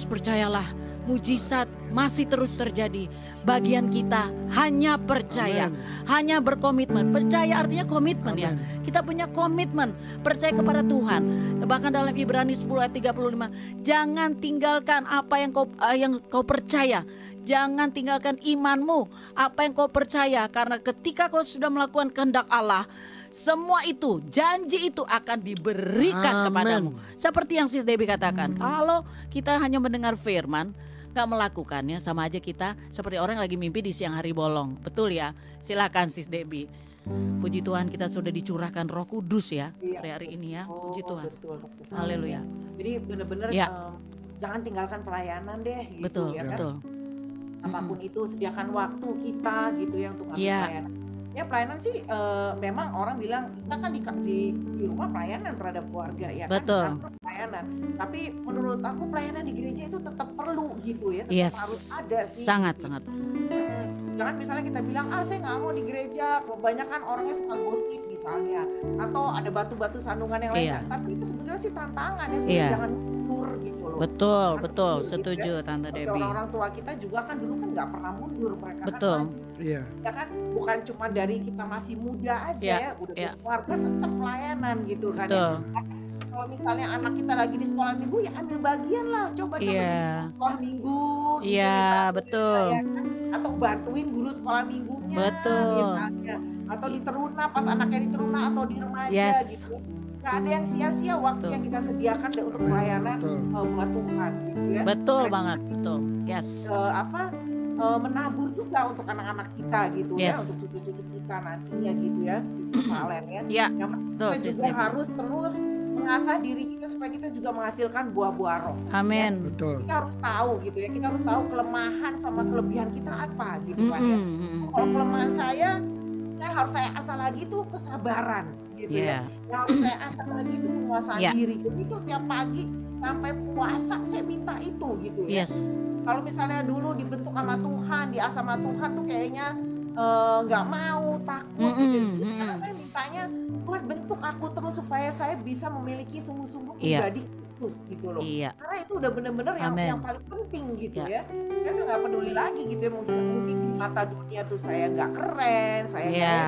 Percayalah mujizat masih terus terjadi. Bagian kita hanya percaya, Amin. hanya berkomitmen. Percaya artinya komitmen ya. Amin. Kita punya komitmen, percaya kepada Tuhan. Bahkan dalam Ibrani 10 ayat 35, jangan tinggalkan apa yang kau eh, yang kau percaya. Jangan tinggalkan imanmu, apa yang kau percaya karena ketika kau sudah melakukan kehendak Allah, semua itu, janji itu akan diberikan Amin. kepadamu. Seperti yang Sis Debbie katakan, kalau kita hanya mendengar firman, nggak melakukannya sama aja kita seperti orang yang lagi mimpi di siang hari bolong. Betul ya? Silakan Sis Debbie. Puji Tuhan kita sudah dicurahkan Roh Kudus ya Iya. hari-hari ini ya. Oh, Puji Tuhan. betul, betul. Haleluya. Jadi benar-benar Ya. em, jangan tinggalkan pelayanan deh gitu Betul, ya kan. betul. Apa pun itu sediakan waktu kita gitu ya untuk ngambil Iya. pelayanan. Ya pelayanan sih eh, memang orang bilang kita kan di, di di rumah pelayanan terhadap keluarga ya Betul. kan di kantor pelayanan. Tapi menurut aku pelayanan di gereja itu tetap perlu gitu ya, tetap Yes. harus ada sih. Sangat, gitu. sangat. Hmm, Jangan misalnya kita bilang ah saya nggak mau di gereja, kebanyakan orangnya suka gosip misalnya, atau ada batu-batu sandungan yang lain. Iya. Nah, Tapi itu sebenarnya sih tantangan ya, sebenarnya Iya. jangan mundur gitu loh. Betul, Jangan betul. mundur gitu ya. Setuju Tante Seperti Debbie. orang-orang tua kita juga kan dulu kan nggak pernah mundur mereka Betul. kan. Iya. ya kan bukan cuma dari kita masih muda aja Iya, ya udah iya. keluarga tetap pelayanan gitu kan ya. Kalau misalnya anak kita lagi di sekolah minggu ya ambil bagian lah coba coba Iya. jadi sekolah minggu gitu Iya, misalnya, betul. ya kan? atau bantuin guru sekolah minggunya Betul. misalnya atau di teruna pas anaknya di teruna atau di remaja Yes. gitu nggak ada yang sia-sia waktu Betul. yang kita sediakan deh untuk pelayanan uh, buat Tuhan gitu ya Betul Mereka banget, betul. Yes. eh, apa eh, menabur juga untuk anak-anak kita gitu ya Yes. untuk cucu-cucu kita nantinya gitu ya (clears throat) Valen ya Ya, yang betul, kita juga harus terus mengasah diri kita supaya kita juga menghasilkan buah-buah roh Amin. Betul. kita harus tahu gitu ya kita harus tahu kelemahan sama kelebihan kita apa gitu kan ya Mm-mm, mm-mm. kalau kelemahan saya saya harus saya asah lagi itu kesabaran gitu Iya. ya yang harus saya asah lagi itu penguasaan Ya. diri jadi itu tiap pagi sampai puasa saya minta itu gitu ya Yes. kalau misalnya dulu dibentuk sama Tuhan, diasah sama Tuhan tuh kayaknya eh, nggak mau, takut gitu. Mm-mm, Jadi mm-mm. Karena saya mintanya Tuhan bentuk aku terus supaya saya bisa memiliki sungguh-sungguh Iya. pribadi Kristus gitu loh. Iya. Karena itu udah bener-bener yang, yang paling penting gitu Ya. ya. Saya udah nggak peduli lagi gitu ya mungkin, mungkin di mata dunia tuh saya nggak keren, saya nggak Ya,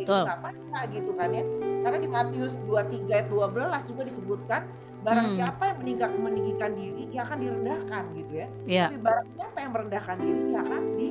betul. nggak apa-apa gitu kan ya. Karena di Matius 23 ayat 12 juga disebutkan barang Hmm. siapa yang meninggikan, meninggikan diri dia akan direndahkan gitu ya. Iya. Tapi barang siapa yang merendahkan diri dia akan di.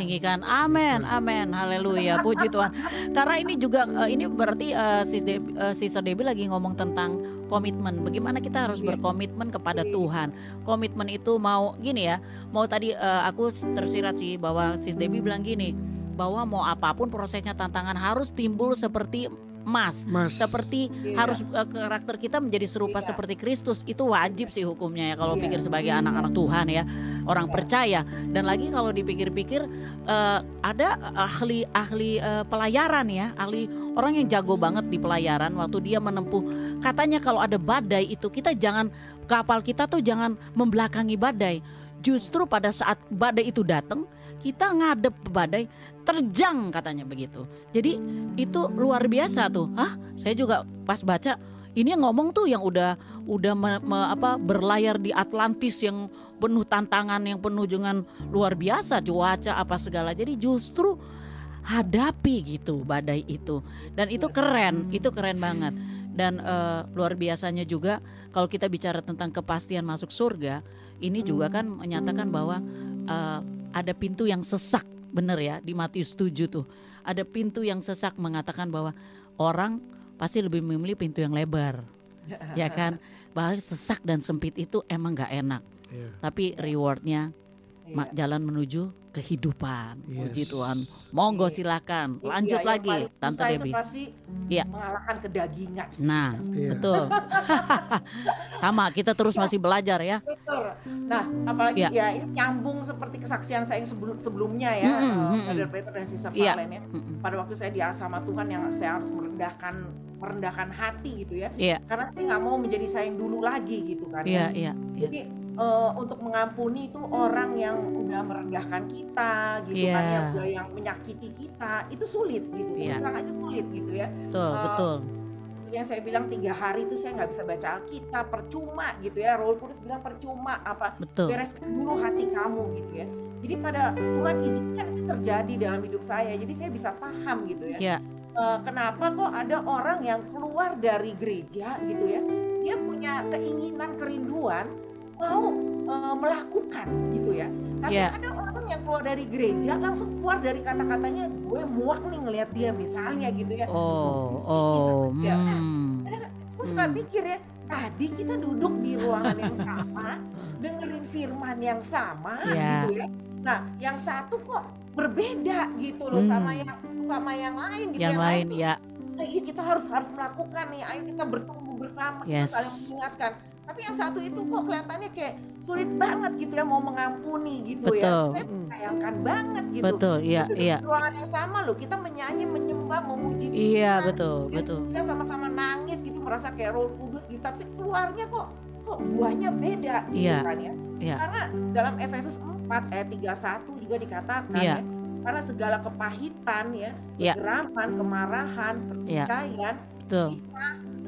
Tinggikan. Amin amin haleluya. Puji Tuhan. Karena ini juga eh, ini berarti eh, sis Debbie, eh, Sister Debbie lagi ngomong tentang komitmen. Bagaimana kita harus Iya. berkomitmen kepada. Tuhan? Komitmen itu mau gini ya mau tadi eh, aku tersirat sih bahwa sis Debbie bilang gini bahwa mau apa pun prosesnya tantangan harus timbul seperti emas Mas. seperti Iya. harus eh, karakter kita menjadi serupa Iya. seperti Kristus itu wajib sih hukumnya ya kalau Iya. pikir sebagai anak-anak Tuhan ya orang Iya. percaya dan lagi kalau dipikir-pikir eh, ada ahli ahli eh, pelayaran ya ahli orang yang jago banget di pelayaran waktu dia menempuh katanya kalau ada badai itu kita jangan kapal kita tuh jangan membelakangi badai justru pada saat badai itu datang kita ngadep badai terjang katanya begitu. Jadi itu luar biasa tuh. Ah, saya juga pas baca ini yang ngomong tuh yang udah udah me, me- apa berlayar di Atlantis yang penuh tantangan yang penuh dengan luar biasa cuaca apa segala. Jadi justru hadapi gitu badai itu dan itu keren, itu keren banget. Dan eh, luar biasanya juga kalau kita bicara tentang kepastian masuk surga, ini juga kan menyatakan bahwa eh, ada pintu yang sesak, bener ya di Matius 7 tuh. Ada pintu yang sesak mengatakan bahwa orang pasti lebih memilih pintu yang lebar, (laughs) ya kan? Bahwa sesak dan sempit itu emang gak enak, Iya. tapi rewardnya Iya. jalan menuju kehidupan. Yes. Puji Tuhan. Monggo Iya. silakan, Iya, lanjut yang lagi, Tante pasti Iya. mengalahkan kedagingan. sih, Nah. Iya. betul. (laughs) (laughs) Sama, kita terus masih belajar ya. Betul. Nah, apalagi Iya. ya ini nyambung seperti kesaksian saya yang sebelum sebelumnya ya, eh, mm-mm. Brother Peter dan Sister. Valen ya. Mm-mm. Pada waktu saya diasah sama Tuhan yang saya harus merendahkan merendahkan hati gitu ya. Iya, Karena saya nggak mau menjadi saya yang dulu lagi gitu kan. iya, ya. iya, iya. Jadi eh, untuk mengampuni itu orang yang udah merendahkan kita gitu kan Iya. yang udah yang menyakiti kita itu sulit gitu. Iya. Terus terang aja sulit gitu ya. Betul, Eh, betul. Yang saya bilang tiga hari itu saya nggak bisa baca Alkitab percuma gitu ya. Roh Kudus bilang percuma apa Betul. bereskan dulu hati kamu gitu ya. Jadi pada Tuhan izinkan itu terjadi dalam hidup saya. Jadi saya bisa paham gitu ya. Ya. Eh, kenapa kok ada orang yang keluar dari gereja gitu ya. Dia punya keinginan kerinduan mau eh, melakukan gitu ya. Tapi Ya. ada orang yang keluar dari gereja langsung keluar dari kata-katanya gue muak nih ngelihat dia misalnya gitu ya. Oh, oh, Ya. hmm. Gue suka Hmm. pikir ya, tadi kita duduk di ruangan yang sama, dengerin firman yang sama Ya. gitu ya. Nah, yang satu kok berbeda gitu loh Hmm. sama yang sama yang lain gitu. Yang lain tuh, ya, "Eh, iya kita harus harus melakukan nih. Ayo kita bertumbuh bersama, kita Yes. saling mengingatkan. Tapi yang satu itu kok kelihatannya kayak sulit banget gitu ya mau mengampuni gitu ya. Betul. Saya sayangkan banget gitu. betul, iya, duduk iya. ruangan yang sama loh, kita menyanyi, menyembah, memuji Iya, Tuhan, betul, gitu ya. betul. Kita sama-sama nangis gitu, merasa kayak roh kudus gitu, tapi keluarnya kok kok buahnya beda gitu Iya, kan ya. iya. Karena dalam Efesus 4 ayat 31 juga dikatakan Iya. ya, karena segala kepahitan ya, Iya. kegeraman, kemarahan, Iya. pertikaian, Betul.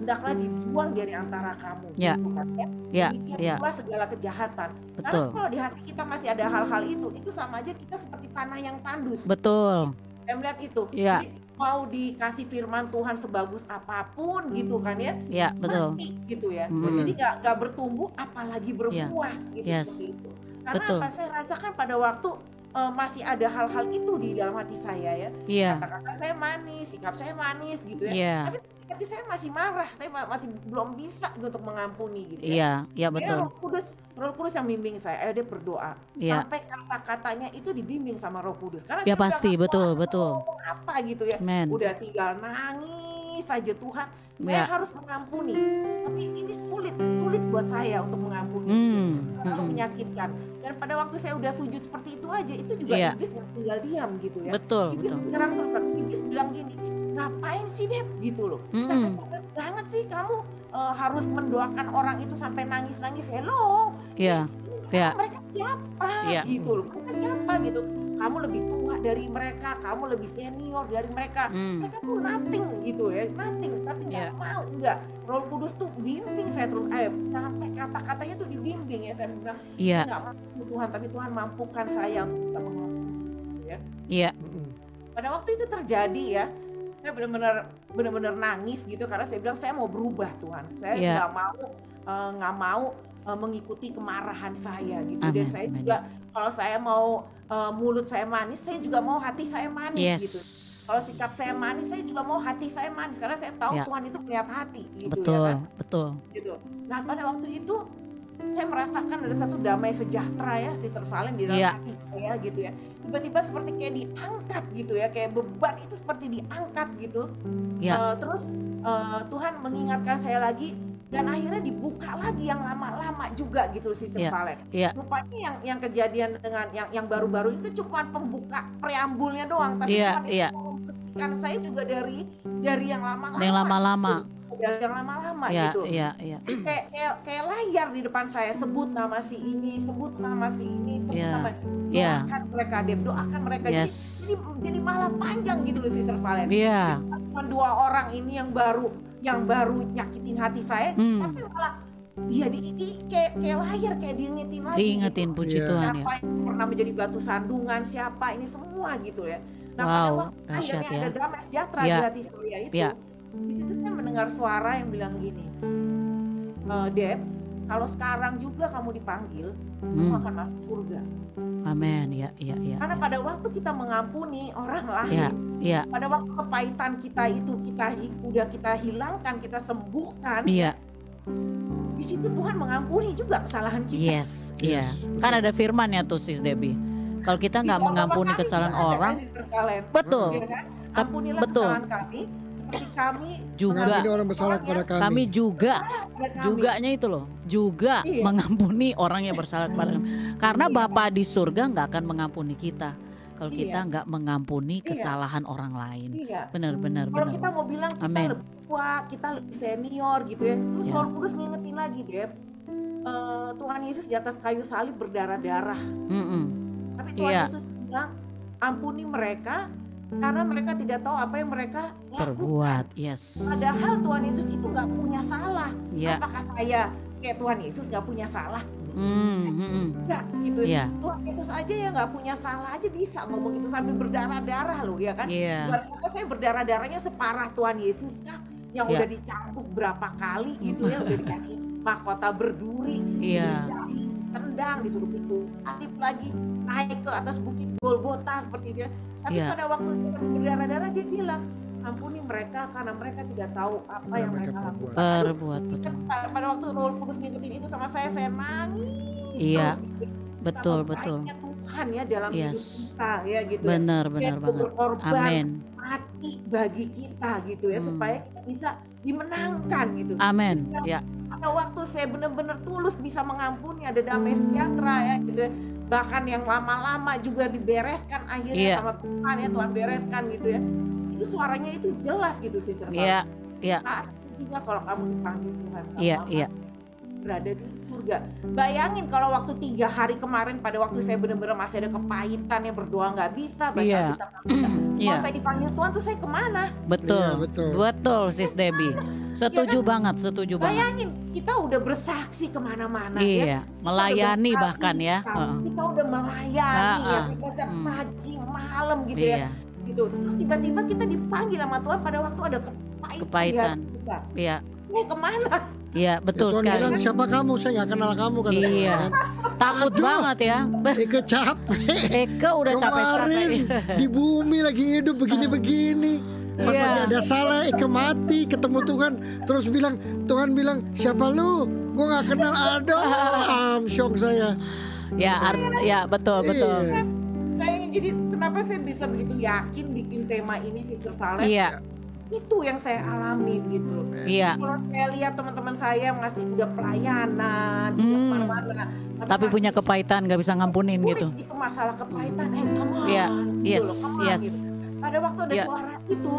Hendaklah dibuang dari antara kamu. Iya. Gitu kan ya. Ya, Demikian ya, pula segala kejahatan. Karena betul. kalau di hati kita masih ada hal-hal itu, itu sama aja kita seperti tanah yang tandus. Betul. Saya melihat itu. Iya. Jadi, mau dikasih firman Tuhan sebagus apa pun gitu kan ya, Ya, betul. mati gitu ya. Hmm. Jadi nggak nggak bertumbuh, apalagi berbuah gitu Yes. seperti itu. Karena Betul. apa saya rasakan pada waktu eh, masih ada hal-hal itu di dalam hati saya ya. Iya, Kata-kata saya manis, sikap saya manis gitu ya. iya, Tapi hati saya masih marah, saya ma- masih belum bisa gitu untuk mengampuni gitu ya. iya, iya betul. Roh Kudus, Roh Kudus yang bimbing saya. Ayo deh berdoa. Iya, Sampai kata-katanya itu dibimbing sama Roh Kudus. Karena Ya, pasti, betul, betul. apa gitu ya. men. Udah tinggal nangis saja Tuhan. Saya Ya. harus mengampuni. Tapi ini sulit, sulit buat saya untuk mengampuni. Hmm, Terlalu hmm. menyakitkan. Dan pada waktu saya udah sujud seperti itu aja, itu juga Iya. iblis nggak tinggal diam gitu ya. Betul, Iblis betul. nyerang terus kan. Iblis bilang gini, ngapain sih Dep gitu loh. Mm-mm. Capek-capek banget sih kamu eh, harus mendoakan orang itu sampai nangis-nangis. Hello, Iya, Kan Iya. mereka siapa Iya. gitu loh. Mereka siapa gitu. Kamu lebih tua dari mereka, kamu lebih senior dari mereka. hmm. Mereka tuh nothing gitu ya, nothing. Tapi nggak Iya. mau, nggak. Roh Kudus tuh bimbing saya terus. Ayo, sampai kata-katanya tuh dibimbing ya. Saya bilang, Iya, nggak mampu Tuhan, tapi Tuhan mampukan saya untuk bisa gitu ya. iya, Mm-mm. Pada waktu itu terjadi ya, saya benar-benar benar-benar nangis gitu karena saya bilang saya mau berubah Tuhan. Saya Iya. nggak mau eh, nggak mau eh, mengikuti kemarahan saya gitu. Dan Amin, saya amin. juga kalau saya mau eh, mulut saya manis, saya juga mau hati saya manis yes. gitu. Kalau sikap saya manis, saya juga mau hati saya manis karena saya tahu Ya. Tuhan itu melihat hati gitu Betul, ya kan. betul. Gitu. Nah pada waktu itu saya merasakan ada satu damai sejahtera ya Sister Valen di dalam Iya. hati saya gitu ya. Tiba-tiba seperti kayak diangkat gitu ya, kayak beban itu seperti diangkat gitu. Iya. Eh, terus eh, Tuhan mengingatkan saya lagi dan akhirnya dibuka lagi yang lama-lama juga gitu Sister Iya. Valen. Iya. Rupanya yang yang kejadian dengan yang yang baru-baru itu cuma pembuka preambulnya doang, tapi Iya, Tuhan itu iya. memberkatikan saya juga dari dari yang lama-lama. Yang lama-lama. yang yang lama-lama Ya, gitu. ya, ya. Kayak, kayak kayak layar di depan saya sebut nama si ini, sebut nama si ini, sebut Ya, nama ya. doakan mereka Deb, doakan mereka. Jadi, Yes. jadi jadi malah panjang gitu loh Sister Valen. Iya. Cuma dua orang ini yang baru yang baru nyakitin hati saya, Hmm. tapi malah dia di, di- kayak kayak layar kayak diingetin lagi. Diingetin gitu. puji Iya. Tuhan ya. siapa yang pernah menjadi batu sandungan, siapa ini semua gitu ya. Nah pada Wow, waktu dahsyat akhirnya ya. ada damai sejahtera Ya. di hati saya itu, Ya. di situ saya mendengar suara yang bilang gini, e, Deb, kalau sekarang juga kamu dipanggil, kamu Hmm. akan masuk surga. Amin. Ya, ya, ya. Karena pada waktu kita mengampuni orang lain, Ya, ya. pada waktu kepahitan kita itu kita udah kita hilangkan, kita sembuhkan, Iya. di situ Tuhan mengampuni juga kesalahan kita. Yes, iya. Yes, Kan ada firman ya tuh Sis Debbie. Kalau kita nggak dalam mengampuni kesalahan ada, orang, betul. Iya kan? Ampunilah betul. kesalahan kami seperti kami Juga orang bersalah Orang kepada yang kami. kami juga kami. juganya itu loh, juga Iya. mengampuni orang yang bersalah kepada kami. Karena Iya. Bapa di surga nggak akan mengampuni kita kalau Iya. kita nggak mengampuni Iya. kesalahan orang lain. Iya. Benar, benar, Kalau benar. kita mau bilang kita Amin. lebih tua, kita lebih senior gitu ya. Terus Ya. Roh Kudus ngingetin lagi, Deb. eh, Tuhan Yesus di atas kayu salib berdarah-darah. Mm-mm. Tapi Tuhan Iya. Yesus bilang, ampuni mereka karena mereka tidak tahu apa yang mereka lakukan. Perbuat, yes. Padahal Tuhan Yesus itu nggak punya salah. Ya, Apakah saya kayak Tuhan Yesus nggak punya salah? Mm. Enggak gitu. Iya. Tuhan Yesus aja ya nggak punya salah aja bisa ngomong itu sambil berdarah-darah loh ya kan? Iya. Buat kata saya berdarah-darahnya separah Tuhan Yesus kah? Yang Iya. udah dicambuk berapa kali gitu ya, udah dikasih mahkota berduri, Iya. diludahi, tendang, disuruh pikul, salib lagi, naik ke atas bukit Golgota seperti itu. Ya. Tapi Iya. pada waktu dia berdarah-darah dia bilang, ampuni mereka karena mereka tidak tahu apa yang mereka lakukan. Perbuat, betul. pada waktu Roh Kudus ngingetin itu sama saya, saya nangis. Iya. gitu. Betul, betul. Tuhan ya dalam hidup Yes. kita ya gitu. ya. Benar, Dia benar banget. berkorban Amin. mati bagi kita gitu ya Hmm. supaya kita bisa dimenangkan gitu. Amin. Ya, Pada waktu saya benar-benar tulus bisa mengampuni ada damai sejahtera ya gitu ya. Bahkan yang lama-lama juga dibereskan akhirnya Iya. sama Tuhan ya Tuhan bereskan gitu ya. Itu suaranya itu jelas gitu sih iya, iya. Saat itu juga kalau kamu dipanggil Tuhan kamu Iya, akan iya. berada di surga. Bayangin kalau waktu tiga hari kemarin pada waktu saya benar-benar masih ada kepahitan ya berdoa nggak bisa baca Iya. kitab nggak Kalau saya dipanggil Tuhan tuh saya ke mana? betul. Iya, betul. Betul, Sis Debbie. Setuju banget, setuju banget. Bayangin kita udah bersaksi ke mana-mana ya. Iya, melayani bersaksi, bahkan ya. Kita, Heeh. kita udah melayani Ah, ya, ah. kita Hmm. pagi, malam gitu ya. Iya, Gitu. Terus tiba-tiba kita dipanggil sama Tuhan pada waktu ada kepahitan, Kepahitan. kita. iya, Saya ke mana? Iya, betul Ya, Tuhan sekali. bilang siapa kamu? Saya nggak kenal kamu Tuhan, Iya. kan. Takut Aduh. banget ya. (laughs) Eke capek. Eke udah capek-capek. Kemarin di bumi lagi hidup begini-begini. Pas Iya. lagi ada salah, Eke mati ketemu Tuhan. Terus bilang, Tuhan bilang, siapa lu? Gue nggak kenal. Aduh, (laughs) amsyong saya. Ya, art- ya betul, betul. Iya. Bayangin jadi kenapa saya bisa begitu yakin bikin tema ini Sister Valen? Iya, Itu yang saya alamin gitu loh. iya. Kalau saya lihat teman-teman saya ngasih udah pelayanan, udah Hmm. ke mana-mana, Tapi masih punya kepahitan nggak bisa ngampunin gitu. Itu masalah kepahitan, eh on, Iya, gitu yes, loh, come yes. gitu. Pada waktu ada Iya. suara itu,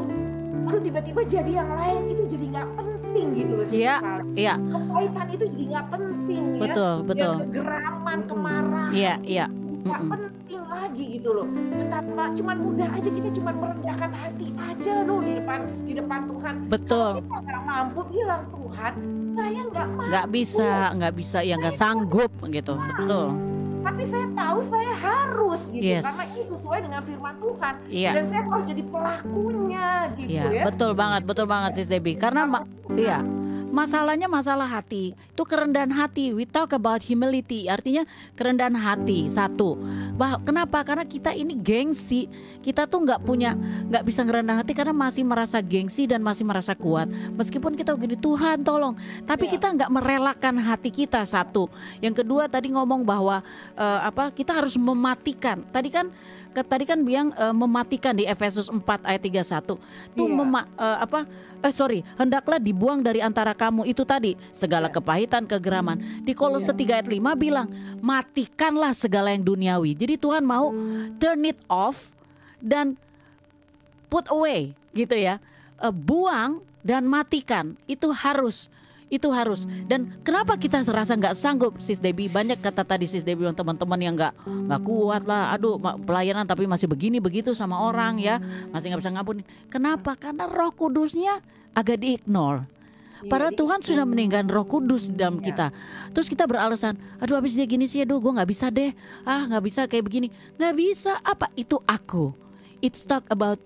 lalu tiba-tiba jadi yang lain itu jadi nggak penting gitu loh. Iya. Iya, Kepahitan itu jadi nggak penting ya. betul, betul. Yang kegeraman, kemarahan, Iya, iya. Nggak Mm-mm. penting lagi gitu loh. Betapa cuman mudah aja kita cuman merendahkan hati aja loh di depan di depan Tuhan. Betul. Kita nggak mampu bilang Tuhan, saya nggak mampu. Nggak bisa, nggak bisa, ya nggak sanggup gitu. Betul. Tapi saya tahu saya harus gitu Yes. karena ini sesuai dengan firman Tuhan Iya. dan saya harus jadi pelakunya gitu Iya, ya. betul banget, betul banget Sis Debbie. Karena iya, masalahnya masalah hati. Itu kerendahan hati. We talk about humility. Artinya kerendahan hati. Satu. Bah, kenapa? Karena kita ini gengsi. Kita tuh nggak punya, nggak bisa ngerendahan hati karena masih merasa gengsi dan masih merasa kuat. Meskipun kita gini, Tuhan tolong. Tapi kita nggak merelakan hati kita. Satu. Yang kedua tadi ngomong bahwa eh, apa? Kita harus mematikan. Tadi kan tadi kan bilang eh, mematikan di Efesus 4 ayat 31 tuh Iya. mema- eh, apa eh sorry hendaklah dibuang dari antara kamu itu tadi segala Iya. kepahitan kegeraman di Kolose Iya. 3 ayat 5 bilang matikanlah segala yang duniawi jadi Tuhan mau turn it off dan put away gitu ya Eh, buang dan matikan. Itu harus itu harus. Dan kenapa kita serasa nggak sanggup? Sis Debbie banyak kata tadi sis Debbie teman-teman yang nggak nggak kuat lah. Aduh pelayanan tapi masih begini begitu sama orang ya. Masih nggak bisa ngampuni kenapa? Karena roh kudusnya agak diignore. Padahal Tuhan sudah meninggalkan Roh Kudus dalam kita. Terus kita beralasan, aduh habis dia gini sih, aduh gue nggak bisa deh, ah nggak bisa kayak begini, nggak bisa. Apa? Itu aku? It's talk about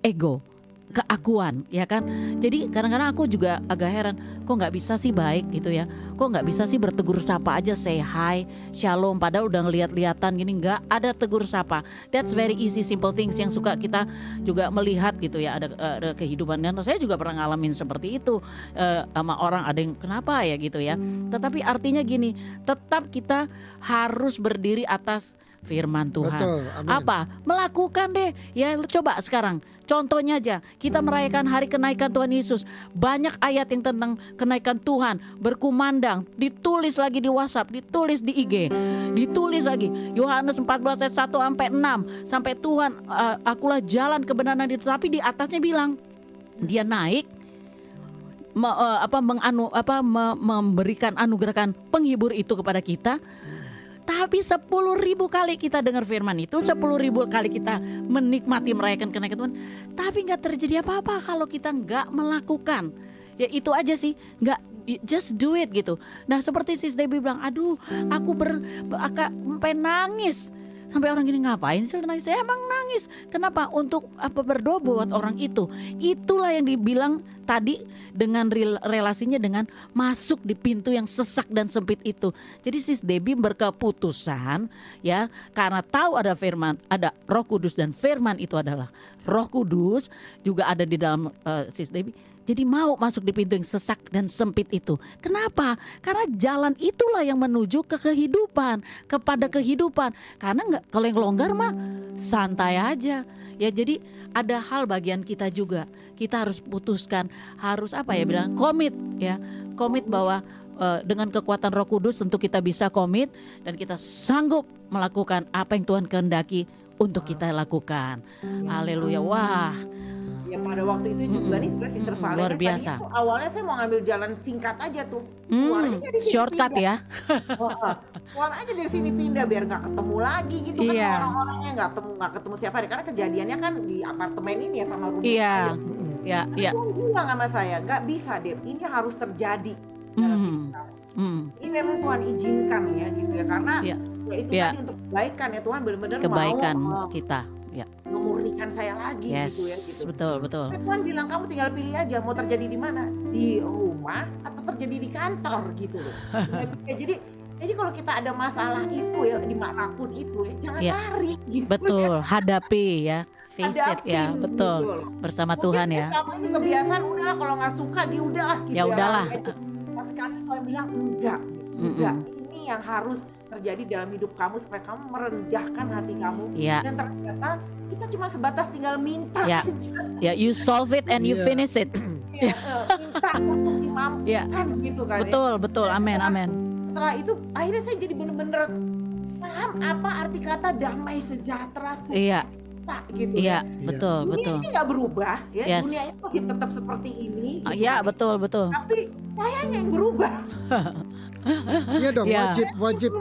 ego, keakuan, ya kan? Jadi kadang-kadang aku juga agak heran, kok nggak bisa sih baik gitu ya? Kok nggak bisa sih bertegur sapa aja, say hi, shalom, padahal udah ngeliat-lihatan gini, nggak ada tegur sapa. That's very easy, simple things yang suka kita juga melihat gitu ya, ada, ada kehidupan dan saya juga pernah ngalamin seperti itu eh, sama orang ada yang kenapa ya gitu ya. Tetapi artinya gini, tetap kita harus berdiri atas firman Tuhan. Betul. Amin. Apa? Melakukan deh. Ya coba sekarang. Contohnya aja, kita merayakan hari kenaikan Tuhan Yesus. Banyak ayat yang tentang kenaikan Tuhan berkumandang, ditulis lagi di WhatsApp, ditulis di IG, ditulis lagi. Yohanes 14 ayat 1 sampai 6 sampai Tuhan eh, akulah jalan kebenaran itu. Tapi di atasnya bilang dia naik me- eh, apa menganu apa me- memberikan anugerahkan penghibur itu kepada kita tapi sepuluh ribu kali kita dengar firman itu, sepuluh ribu kali kita menikmati merayakan kenaikan Tuhan, tapi nggak terjadi apa-apa kalau kita nggak melakukan. Ya itu aja sih, nggak just do it gitu. Nah seperti Sis Debbie bilang, aduh aku ber, aka- sampai nangis. Sampai orang gini ngapain sih nangis? Saya emang nangis. Kenapa? Untuk apa berdoa buat orang itu. Itulah yang dibilang tadi dengan rel- relasinya dengan masuk di pintu yang sesak dan sempit itu. Jadi sis Debbie berkeputusan ya karena tahu ada firman, ada Roh Kudus dan firman itu adalah Roh Kudus juga ada di dalam eh, sis Debbie. Jadi mau masuk di pintu yang sesak dan sempit itu. Kenapa? Karena jalan itulah yang menuju ke kehidupan, kepada kehidupan. Karena nggak kalau yang longgar mah santai aja. Ya jadi ada hal bagian kita juga. Kita harus putuskan, harus apa ya bilang komit ya. Komit bahwa eh, dengan kekuatan Roh Kudus tentu kita bisa komit dan kita sanggup melakukan apa yang Tuhan kehendaki untuk kita lakukan. Haleluya. Wah, Ya pada waktu itu juga Mm-mm. nih sebenarnya Sister Mm-mm, Valen luar kan biasa. tuh awalnya saya mau ngambil jalan singkat aja tuh. hmm, Keluarnya dari sini shortcut pindah. ya. (laughs) Heeh. Keluar aja dari sini pindah biar nggak ketemu lagi gitu kan Iya. orang-orangnya nggak ketemu nggak ketemu siapa hari karena kejadiannya kan di apartemen ini ya sama rumah Iya, saya. Mm-mm. ya, Tapi ya. Tuhan bilang sama saya nggak bisa deh ini harus terjadi dalam Hmm, hidup kamu. hmm, Ini memang Tuhan izinkan ya gitu ya karena Iya. ya itu Iya. tadi untuk kebaikan ya Tuhan benar-benar kebaikan mau uh, kita. Ya, memurnikan saya lagi yes, gitu ya gitu. betul, betul. Tapi Tuhan bilang kamu tinggal pilih aja mau terjadi di mana di rumah atau terjadi di kantor gitu loh. (laughs) Ya, ya, jadi jadi kalau kita ada masalah itu ya di mana pun itu ya jangan Iya. lari gitu. Betul, hadapi ya. Face it Hadapin ya, gitu betul. loh. Bersama Mungkin Tuhan ya. Selama ini kebiasaan udahlah kalau nggak suka gitu udahlah gitu Ya udahlah. aja. Tapi kami Tuhan bilang enggak, enggak. Ini yang harus terjadi dalam hidup kamu supaya kamu merendahkan hati kamu Ya, dan ternyata kita cuma sebatas tinggal minta Ya. aja. ya you solve it and you Iya. finish it. (laughs) Ya, eh, minta untuk dimampukan Ya. gitu kan ya. Betul, betul. Amin, amin. setelah itu akhirnya saya jadi bener-bener paham apa arti kata damai sejahtera Iya, sukacita gitu iya, ya. betul, Dunia betul. ini nggak berubah ya, Yes. dunia itu tetap seperti ini. Ah, gitu Iya, kan. betul, betul. Tapi saya yang berubah. (laughs) (laughs) Iya dong, Iya. wajib, wajib.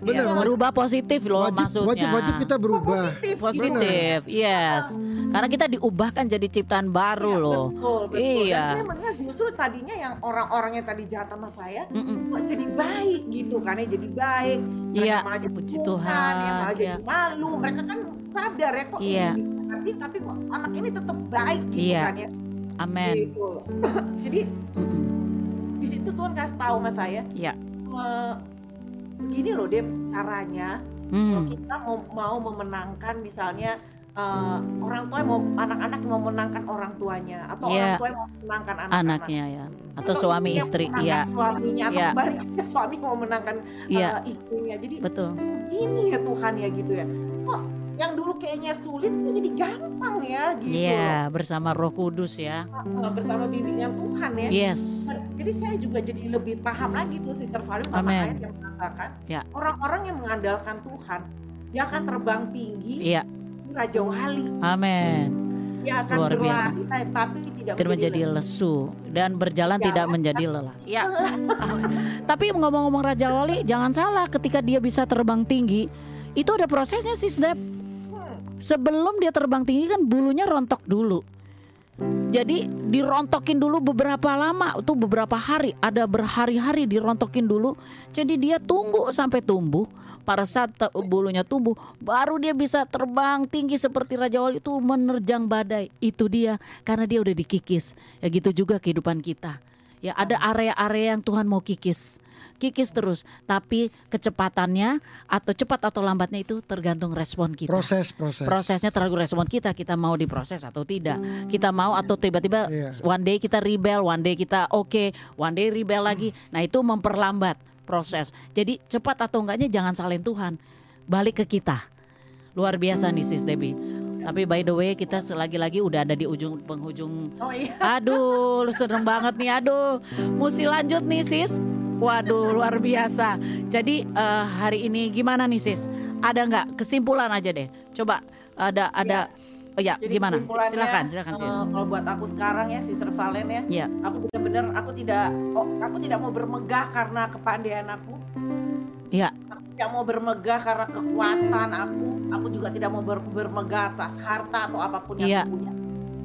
Benar, wajib, merubah positif loh wajib, maksudnya. wajib, wajib kita berubah. Positif. gitu. Positif, yes. Karena kita diubahkan jadi ciptaan baru Iya, loh. Betul, betul. Iya. Dan saya melihat justru tadinya yang orang-orang yang tadi jahat sama saya Mm-mm. kok jadi baik gitu kan ya jadi baik. Mereka Iya, malah jadi puji sungkan, Tuhan, ya malah jadi iya. malu. Mereka kan sadar ya kok Iya. ini tapi kok anak ini tetap baik gitu Iya. kan ya. Amin. Gitu. (coughs) jadi Mm-mm. Di situ Tuhan kasih tahu sama saya Iya. eh, begini loh Dep caranya kalau Hmm. kita mau mau memenangkan misalnya eh, orang tua mau anak-anak mau memenangkan orang tuanya atau Iya. orang tua mau memenangkan anak-anak Anaknya ya, atau suami istri, iya, suaminya atau Iya. kebaliknya suami mau memenangkan iya, eh, istrinya jadi betul. ini ya Tuhan ya gitu ya kok yang dulu kayaknya sulit kok jadi gampang ya gitu Iya, bersama Roh Kudus ya. bersama bimbingan Tuhan ya Yes. Jadi saya juga jadi lebih paham lagi tuh Sister Valim sama Amin. ayat yang mengatakan Ya. orang-orang yang mengandalkan Tuhan dia akan terbang tinggi Iya, di Raja Wali. amin. Dia akan Luar biasa. berlari ta- tapi tidak, Tidak menjadi lesu dan berjalan Ya. tidak menjadi lelah. Ya. (laughs) Tapi ngomong-ngomong Raja Wali, jangan salah ketika dia bisa terbang tinggi, itu ada prosesnya sih, Dep. Sebelum dia terbang tinggi kan bulunya rontok dulu. Jadi dirontokin dulu beberapa lama, tuh beberapa hari, ada berhari-hari dirontokin dulu. Jadi dia tunggu sampai tumbuh. Pada saat bulunya tumbuh, baru dia bisa terbang tinggi seperti Raja Wali itu menerjang badai. Itu dia, karena dia udah dikikis. Ya gitu juga kehidupan kita. Ya ada area-area yang Tuhan mau kikis. Kikis terus, tapi kecepatannya atau cepat atau lambatnya itu tergantung respon kita Proses, proses. prosesnya terlalu respon kita kita mau diproses atau tidak kita mau atau tiba-tiba Iya. one day kita rebel one day kita oke one day rebel lagi nah itu memperlambat proses jadi cepat atau enggaknya jangan salin Tuhan balik ke kita luar biasa nih sis Debbie tapi by the way kita lagi-lagi udah ada di ujung penghujung Oh iya. Aduh, lu seneng banget nih. Aduh, mesti lanjut nih sis. Waduh, luar biasa. Jadi eh, hari ini gimana nih sis? Ada nggak kesimpulan aja deh? Coba ada ada. Oh ya, Jadi gimana? Silakan, silakan sis. eh, kalau buat aku sekarang ya Sister Valen ya, Ya, aku benar-benar aku tidak oh, aku tidak mau bermegah karena kepandaian aku. ya, Aku tidak mau bermegah karena kekuatan aku. Aku juga tidak mau ber- bermegah atas harta atau apa pun yang Iya. aku punya.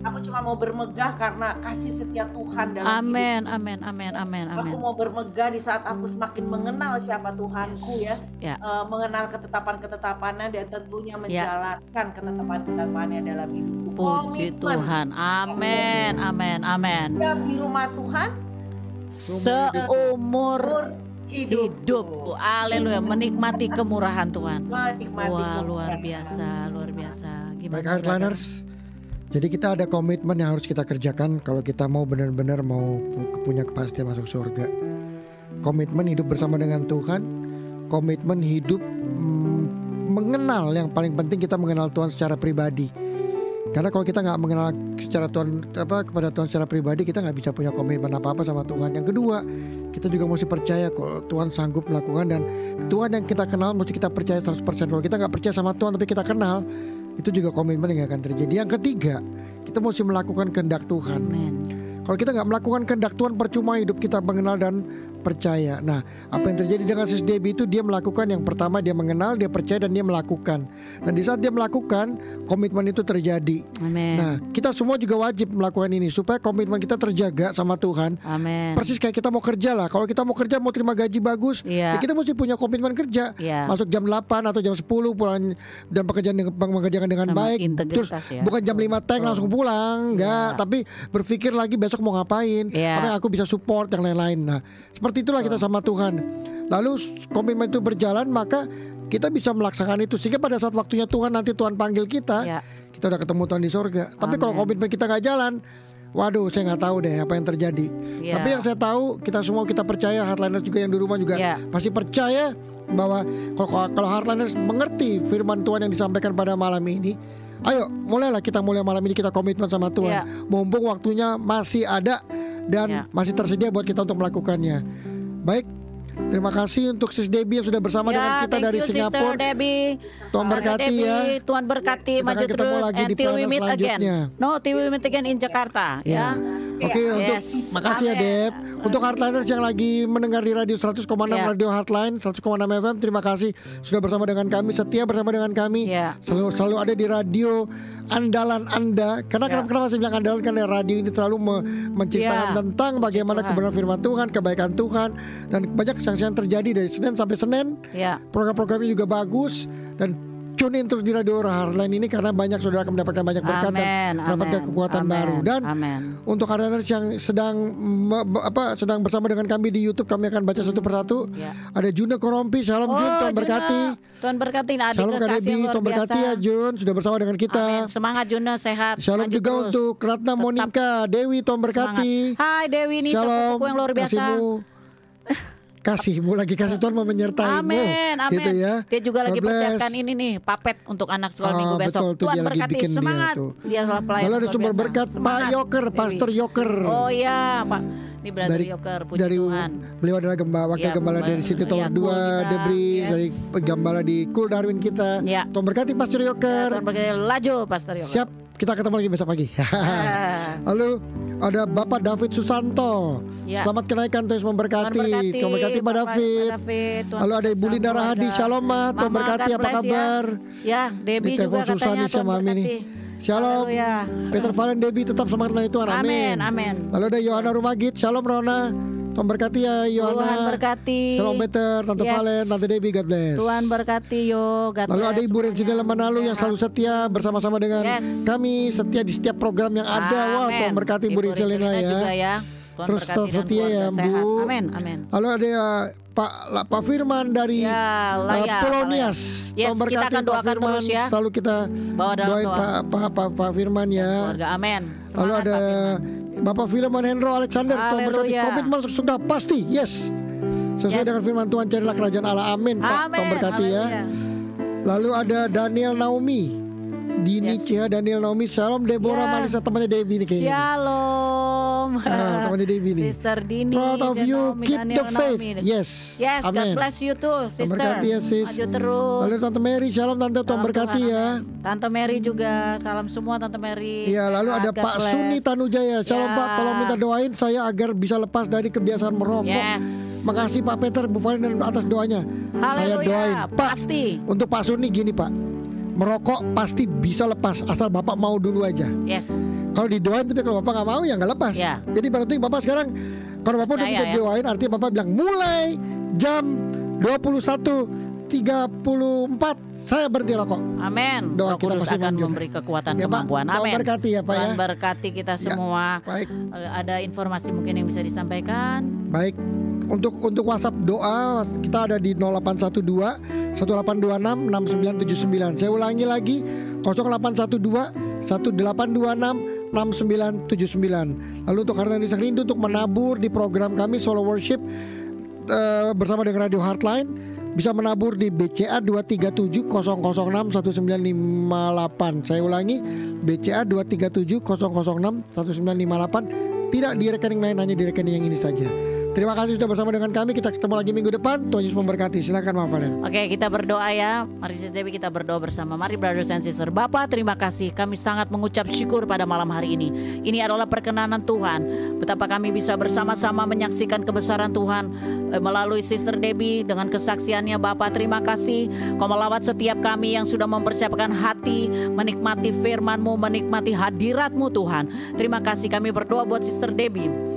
Aku cuma mau bermegah karena kasih setia Tuhan dalam hidup. amin, amin, amin, amin, amin. Aku mau bermegah di saat aku semakin mengenal siapa Tuhanku ya, Ya, Eh, mengenal ketetapan-ketetapannya dan tentunya menjalankan ketetapan-ketetapannya dalam hidupku. puji Komitmen Tuhan. Amin, amin, amin. diam di rumah Tuhan Seumur umur hidup. hidup. Haleluya, menikmati kemurahan Tuhan. Menikmati Wah, kemurahan. luar biasa, luar biasa. Gimana? Baik Heartliners, jadi kita ada komitmen yang harus kita kerjakan kalau kita mau benar-benar mau pu- punya kepastian masuk surga. Komitmen hidup bersama dengan Tuhan, komitmen hidup mm, mengenal yang paling penting kita mengenal Tuhan secara pribadi. Karena kalau kita nggak mengenal secara Tuhan apa kepada Tuhan secara pribadi kita nggak bisa punya komitmen apa apa sama Tuhan. Yang kedua kita juga mesti percaya kalau Tuhan sanggup melakukan dan Tuhan yang kita kenal mesti kita percaya 100% Kalau kita nggak percaya sama Tuhan tapi kita kenal itu juga komitmen yang akan terjadi. Yang ketiga kita mesti melakukan kehendak Tuhan. Amin. Kalau kita nggak melakukan kehendak Tuhan percuma hidup kita mengenal dan percaya. Nah, apa yang terjadi dengan Sis Debbie itu dia melakukan yang pertama dia mengenal, dia percaya dan dia melakukan. Dan di saat dia melakukan, komitmen itu terjadi. Amin. Nah, kita semua juga wajib melakukan ini supaya komitmen kita terjaga sama Tuhan. Amin. Persis kayak kita mau kerja lah. Kalau kita mau kerja mau terima gaji bagus, Iya. ya kita mesti punya komitmen kerja. Iya. Masuk jam 8 atau jam 10 pulang dan pekerjaan dengan mengerjakan dengan Sama baik. Terus ya. bukan jam 5 tank langsung pulang, enggak, Iya. tapi berpikir lagi besok mau ngapain, Iya. apa yang aku bisa support yang lain-lain. Nah, seperti itulah kita sama Tuhan. Lalu komitmen itu berjalan, maka kita bisa melaksanakan itu sehingga pada saat waktunya Tuhan nanti Tuhan panggil kita, Ya. kita udah ketemu Tuhan di sorga. Tapi kalau komitmen kita nggak jalan, waduh, saya nggak tahu deh apa yang terjadi. Ya. Tapi yang saya tahu, kita semua kita percaya, hardliners juga yang di rumah juga Ya. pasti percaya bahwa kalau kalau- kalau hardliners mengerti firman Tuhan yang disampaikan pada malam ini, ayo mulailah kita mulai malam ini kita komitmen sama Tuhan. Ya. Mumpung waktunya masih ada dan Ya. masih tersedia buat kita untuk melakukannya. Baik, terima kasih untuk Sis Debbie yang sudah bersama Ya, dengan kita thank dari you, Sister Singapura. Debbie. Tuhan berkati Debbie, ya. Tuhan berkati, Kita maju akan terus, lagi di until we meet again. selanjutnya. No, till we meet again in Jakarta. Ya. Oke untuk Yes. makasih ya. Deb. Untuk Heartliners yang lagi mendengar di radio 100,6 Ya. Radio Heartline 100,6 FM terima kasih sudah bersama dengan kami setia bersama dengan kami Ya. selalu selalu ada di radio andalan Anda karena Ya. kenapa kenapa saya bilang andalan karena radio ini terlalu me- menceritakan Ya. tentang bagaimana Tuhan. kebenaran firman Tuhan kebaikan Tuhan dan banyak kesaksian terjadi dari Senin sampai Senin Ya. program-programnya juga bagus dan tune in terus di radio Heartline ini karena banyak saudara akan mendapatkan banyak berkat dan Amin. mendapatkan amin, kekuatan amin, baru dan Amin. untuk Heartliners yang sedang apa sedang bersama dengan kami di YouTube kami akan baca satu persatu. Ya. Ada Juna Korompi, salam Jun, Tuhan Juna. berkati. Tuhan berkati adik Shalom Kak luar Tuhan berkati ya Jun, sudah bersama dengan kita. Amin. Semangat Juna sehat. Shalom Maju juga terus. untuk Ratna Tetap Monika, Dewi, Tuhan berkati. Semangat. Hai Dewi ini sepupuku yang luar biasa. kasihmu. (laughs) Kasihmu lagi kasih Tuhan mau menyertaimu. Amin, amin. Gitu ya. Dia juga lagi God bless. persiapkan ini nih, papet untuk anak sekolah Oh, minggu besok. betul tuh, Tuhan dia lagi berkati, bikin dia semangat. tuh. Dia salah pelayan. Lalu ada sumber biasa. berkat Pak Semangat, Yoker, Dewi. Pastor Yoker. Oh iya, Pak. Ini brother Dari- Yoker, puji dari Tuhan. beliau adalah gembala wakil Ya, gembala dari City ya, Tower 2 cool kita. Debris Yes. dari gembala di Cool Darwin kita Ya. Tuhan berkati Pastor Ya, Yoker Tuhan berkati, laju Pastor Yoker. siap kita ketemu lagi besok pagi. Ah, (laughs) Lalu ada Bapak David Susanto. Ya. Selamat kenaikan Tuhan memberkati. Tuhan memberkati Pak Bapak- David. David, Tuhan Lalu ada Ibu Linda Rahadi. Shalom Ma. Tuhan berkati apa ya. kabar? Ya, Debbie Di juga katanya Susani Tuhan Mami nih. berkati. Shalom. Haleluya. Peter Valen Debbie tetap semangat melayani Tuhan. Amin. Amin, amin. Lalu ada Yohana Rumagit. Shalom Rona. Tuhan berkati ya Yohana. Tuhan berkati. Shalom Peter, Tante Yes. Valen, Tante Debbie, God bless. Tuhan berkati yo. God Lalu ada Ibu. Rensidela Manalu yang selalu setia bersama-sama dengan Yes. kami setia di setiap program yang ada. Wah, Amin. Tuhan berkati Ibu Rensilina ya. juga ya. Tuhan Terus tetap setia ya. Bu. Amin, amin. Lalu ada uh, Pak La- Pak Firman dari Ya, uh, Laya, Polonias. Yes, Tuhan berkati kita akan Pak doakan Firman. terus ya. Selalu kita Bawa dalam doain doa. Pak, Pak, Pak, Pak Firman ya. Keluarga amin. Lalu ada Pak Firman. Bapak Firman Hendro Alexander. Tuhan berkati Haleluya. komitmen sudah pasti. Yes. Sesuai Yes. dengan firman Tuhan carilah kerajaan Allah. Amin. Pak. Amin. Tuhan berkati ya. Lalu ada Daniel Naomi. Dini Yes. Cia Daniel Naomi. Shalom Deborah Ya. Malisa temannya Debbie nih kayaknya. Shalom. Ah, temannya Debbie nih. Sister Dini. Proud of Jen you. Naomi, Keep Daniel the faith. Naomi. Yes. Yes, God Amin. bless you too, sister. berkati ya, sis. Maju terus. Lalu Tante Mary, shalom Tante, Tuhan berkati Tuhan, ya. Tante Mary juga, salam semua Tante Mary. Iya, lalu ada God Pak bless. Suni Tanujaya. Shalom Ya. Pak, tolong minta doain saya agar bisa lepas dari kebiasaan merokok. Yes. Makasih Pak Peter, Bu Valen dan atas doanya. Saya Haleluya, doain. Pak, pasti. untuk Pak Suni gini Pak. Merokok pasti bisa lepas asal Bapak mau dulu aja. Yes. Kalau didoain tapi kalau Bapak nggak mau ya nggak lepas. Ya. Jadi berarti Bapak sekarang kalau Bapak udah minta ya. doain artinya Bapak bilang mulai jam 21.34 saya berhenti rokok. Amin. Doa Roh kita Kudus akan menunjukkan. memberi kekuatan Ya, kemampuan. Amin. berkati ya, Pak, ya. berkati kita semua. Baik, Eh, Ada informasi mungkin yang bisa disampaikan? baik. Untuk untuk WhatsApp doa kita ada di 0812 1826 6979. Saya ulangi lagi 0812 1826 6979. Lalu untuk Desa Rindu untuk menabur di program kami Solo Worship eh, bersama dengan Radio Heartline bisa menabur di BCA 237 006 1958. Saya ulangi BCA 237 006 1958 tidak di rekening lain hanya di rekening yang ini saja. Terima kasih sudah bersama dengan kami. Kita ketemu lagi minggu depan. Tuhan Yesus memberkati. Silakan Mama Valen. Oke, kita berdoa ya. Mari Sis Dewi kita berdoa bersama. Mari brothers and sisters. Bapak, terima kasih. Kami sangat mengucap syukur pada malam hari ini. Ini adalah perkenanan Tuhan. Betapa kami bisa bersama-sama menyaksikan kebesaran Tuhan eh, melalui Sister Debbie dengan kesaksiannya Bapak. Terima kasih. Kau melawat setiap kami yang sudah mempersiapkan hati menikmati firman-Mu, menikmati hadirat-Mu Tuhan. Terima kasih kami berdoa buat Sister Debbie.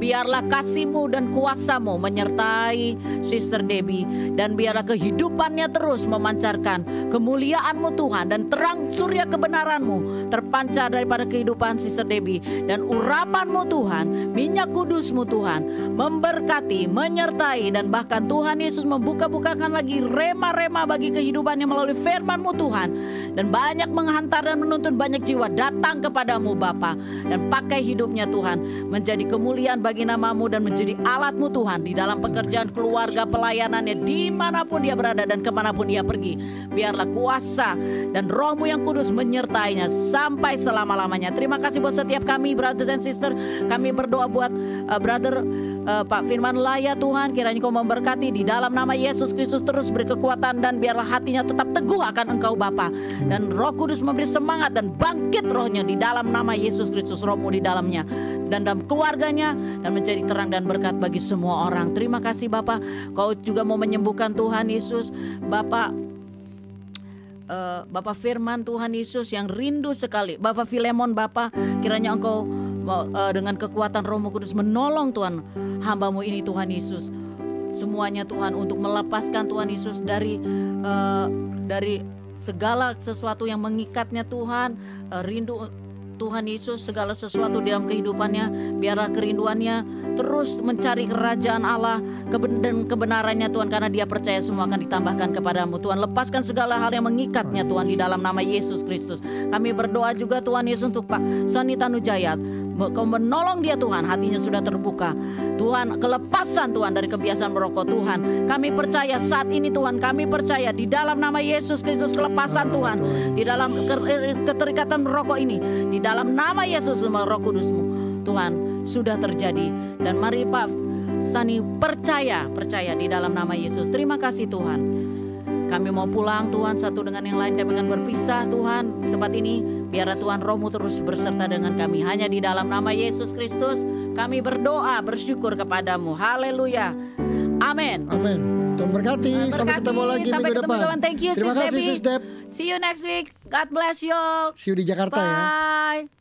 Biarlah kasih-Mu dan kuasa-Mu menyertai Sister Debbie dan biarlah kehidupannya terus memancarkan kemuliaan-Mu Tuhan dan terang surya kebenaran-Mu terpancar daripada kehidupan Sister Debbie. Dan urapan-Mu Tuhan, minyak kudus-Mu Tuhan memberkati, menyertai dan bahkan Tuhan Yesus membuka-bukakan lagi rema-rema bagi kehidupannya melalui firman-Mu Tuhan. Dan banyak menghantar dan menuntun banyak jiwa datang kepadamu Bapa. Dan pakai hidupnya Tuhan menjadi kemuliaan bagi namamu dan menjadi alatmu Tuhan di dalam pekerjaan keluarga pelayanannya di mana pun dia berada dan ke mana pun dia pergi. Biarlah kuasa dan rohmu yang kudus menyertainya sampai selama-lamanya. Terima kasih buat setiap kami brothers and sister kami berdoa buat uh, brother uh, Pak Firman Laya Tuhan. Kiranya kau memberkati. Di dalam nama Yesus Kristus terus beri kekuatan dan biarlah hatinya tetap teguh akan engkau Bapa. Dan roh kudus memberi semangat dan bangkit rohnya di dalam nama Yesus Kristus rohmu di dalamnya dan dalam keluarganya dan menjadi terang dan berkat bagi semua orang. Terima kasih Bapak. Kau juga mau menyembuhkan Tuhan Yesus. Bapak eh, Bapak Firman Tuhan Yesus yang rindu sekali. Bapak Filemon Bapak kiranya engkau eh, dengan kekuatan rohmu kudus menolong Tuhan hambamu ini Tuhan Yesus. Semuanya Tuhan untuk melepaskan Tuhan Yesus dari eh, dari segala sesuatu yang mengikatnya Tuhan. Rindu Tuhan Yesus segala sesuatu dalam kehidupannya biarlah kerinduannya terus mencari kerajaan Allah dan kebenarannya Tuhan karena dia percaya semua akan ditambahkan kepadamu. Tuhan lepaskan segala hal yang mengikatnya Tuhan di dalam nama Yesus Kristus. Kami berdoa juga Tuhan Yesus untuk Pak Sani Tanujaya. Kau menolong dia Tuhan. Hatinya sudah terbuka. Tuhan kelepasan Tuhan dari kebiasaan merokok Tuhan. Kami percaya saat ini Tuhan kami percaya di dalam nama Yesus Kristus kelepasan Tuhan. Di dalam ke- keterikatan merokok ini di dalam nama Yesus Roh Kudusmu. Tuhan sudah terjadi. Dan mari Pak Sani percaya percaya di dalam nama Yesus. Terima kasih Tuhan. Kami mau pulang Tuhan satu dengan yang lain. Kami akan berpisah Tuhan tempat ini. Biarlah Tuhan rohmu terus berserta dengan kami. Hanya di dalam nama Yesus Kristus kami berdoa bersyukur kepadamu. Haleluya. Amin. Amin. Tuhan berkati. Sampai Berkati. ketemu lagi Sampai minggu ketemu, depan. Tuhan. Thank you, Terima Sis kasih Debbie. Sis Deb. see you next week God bless you all See you di Jakarta ya. bye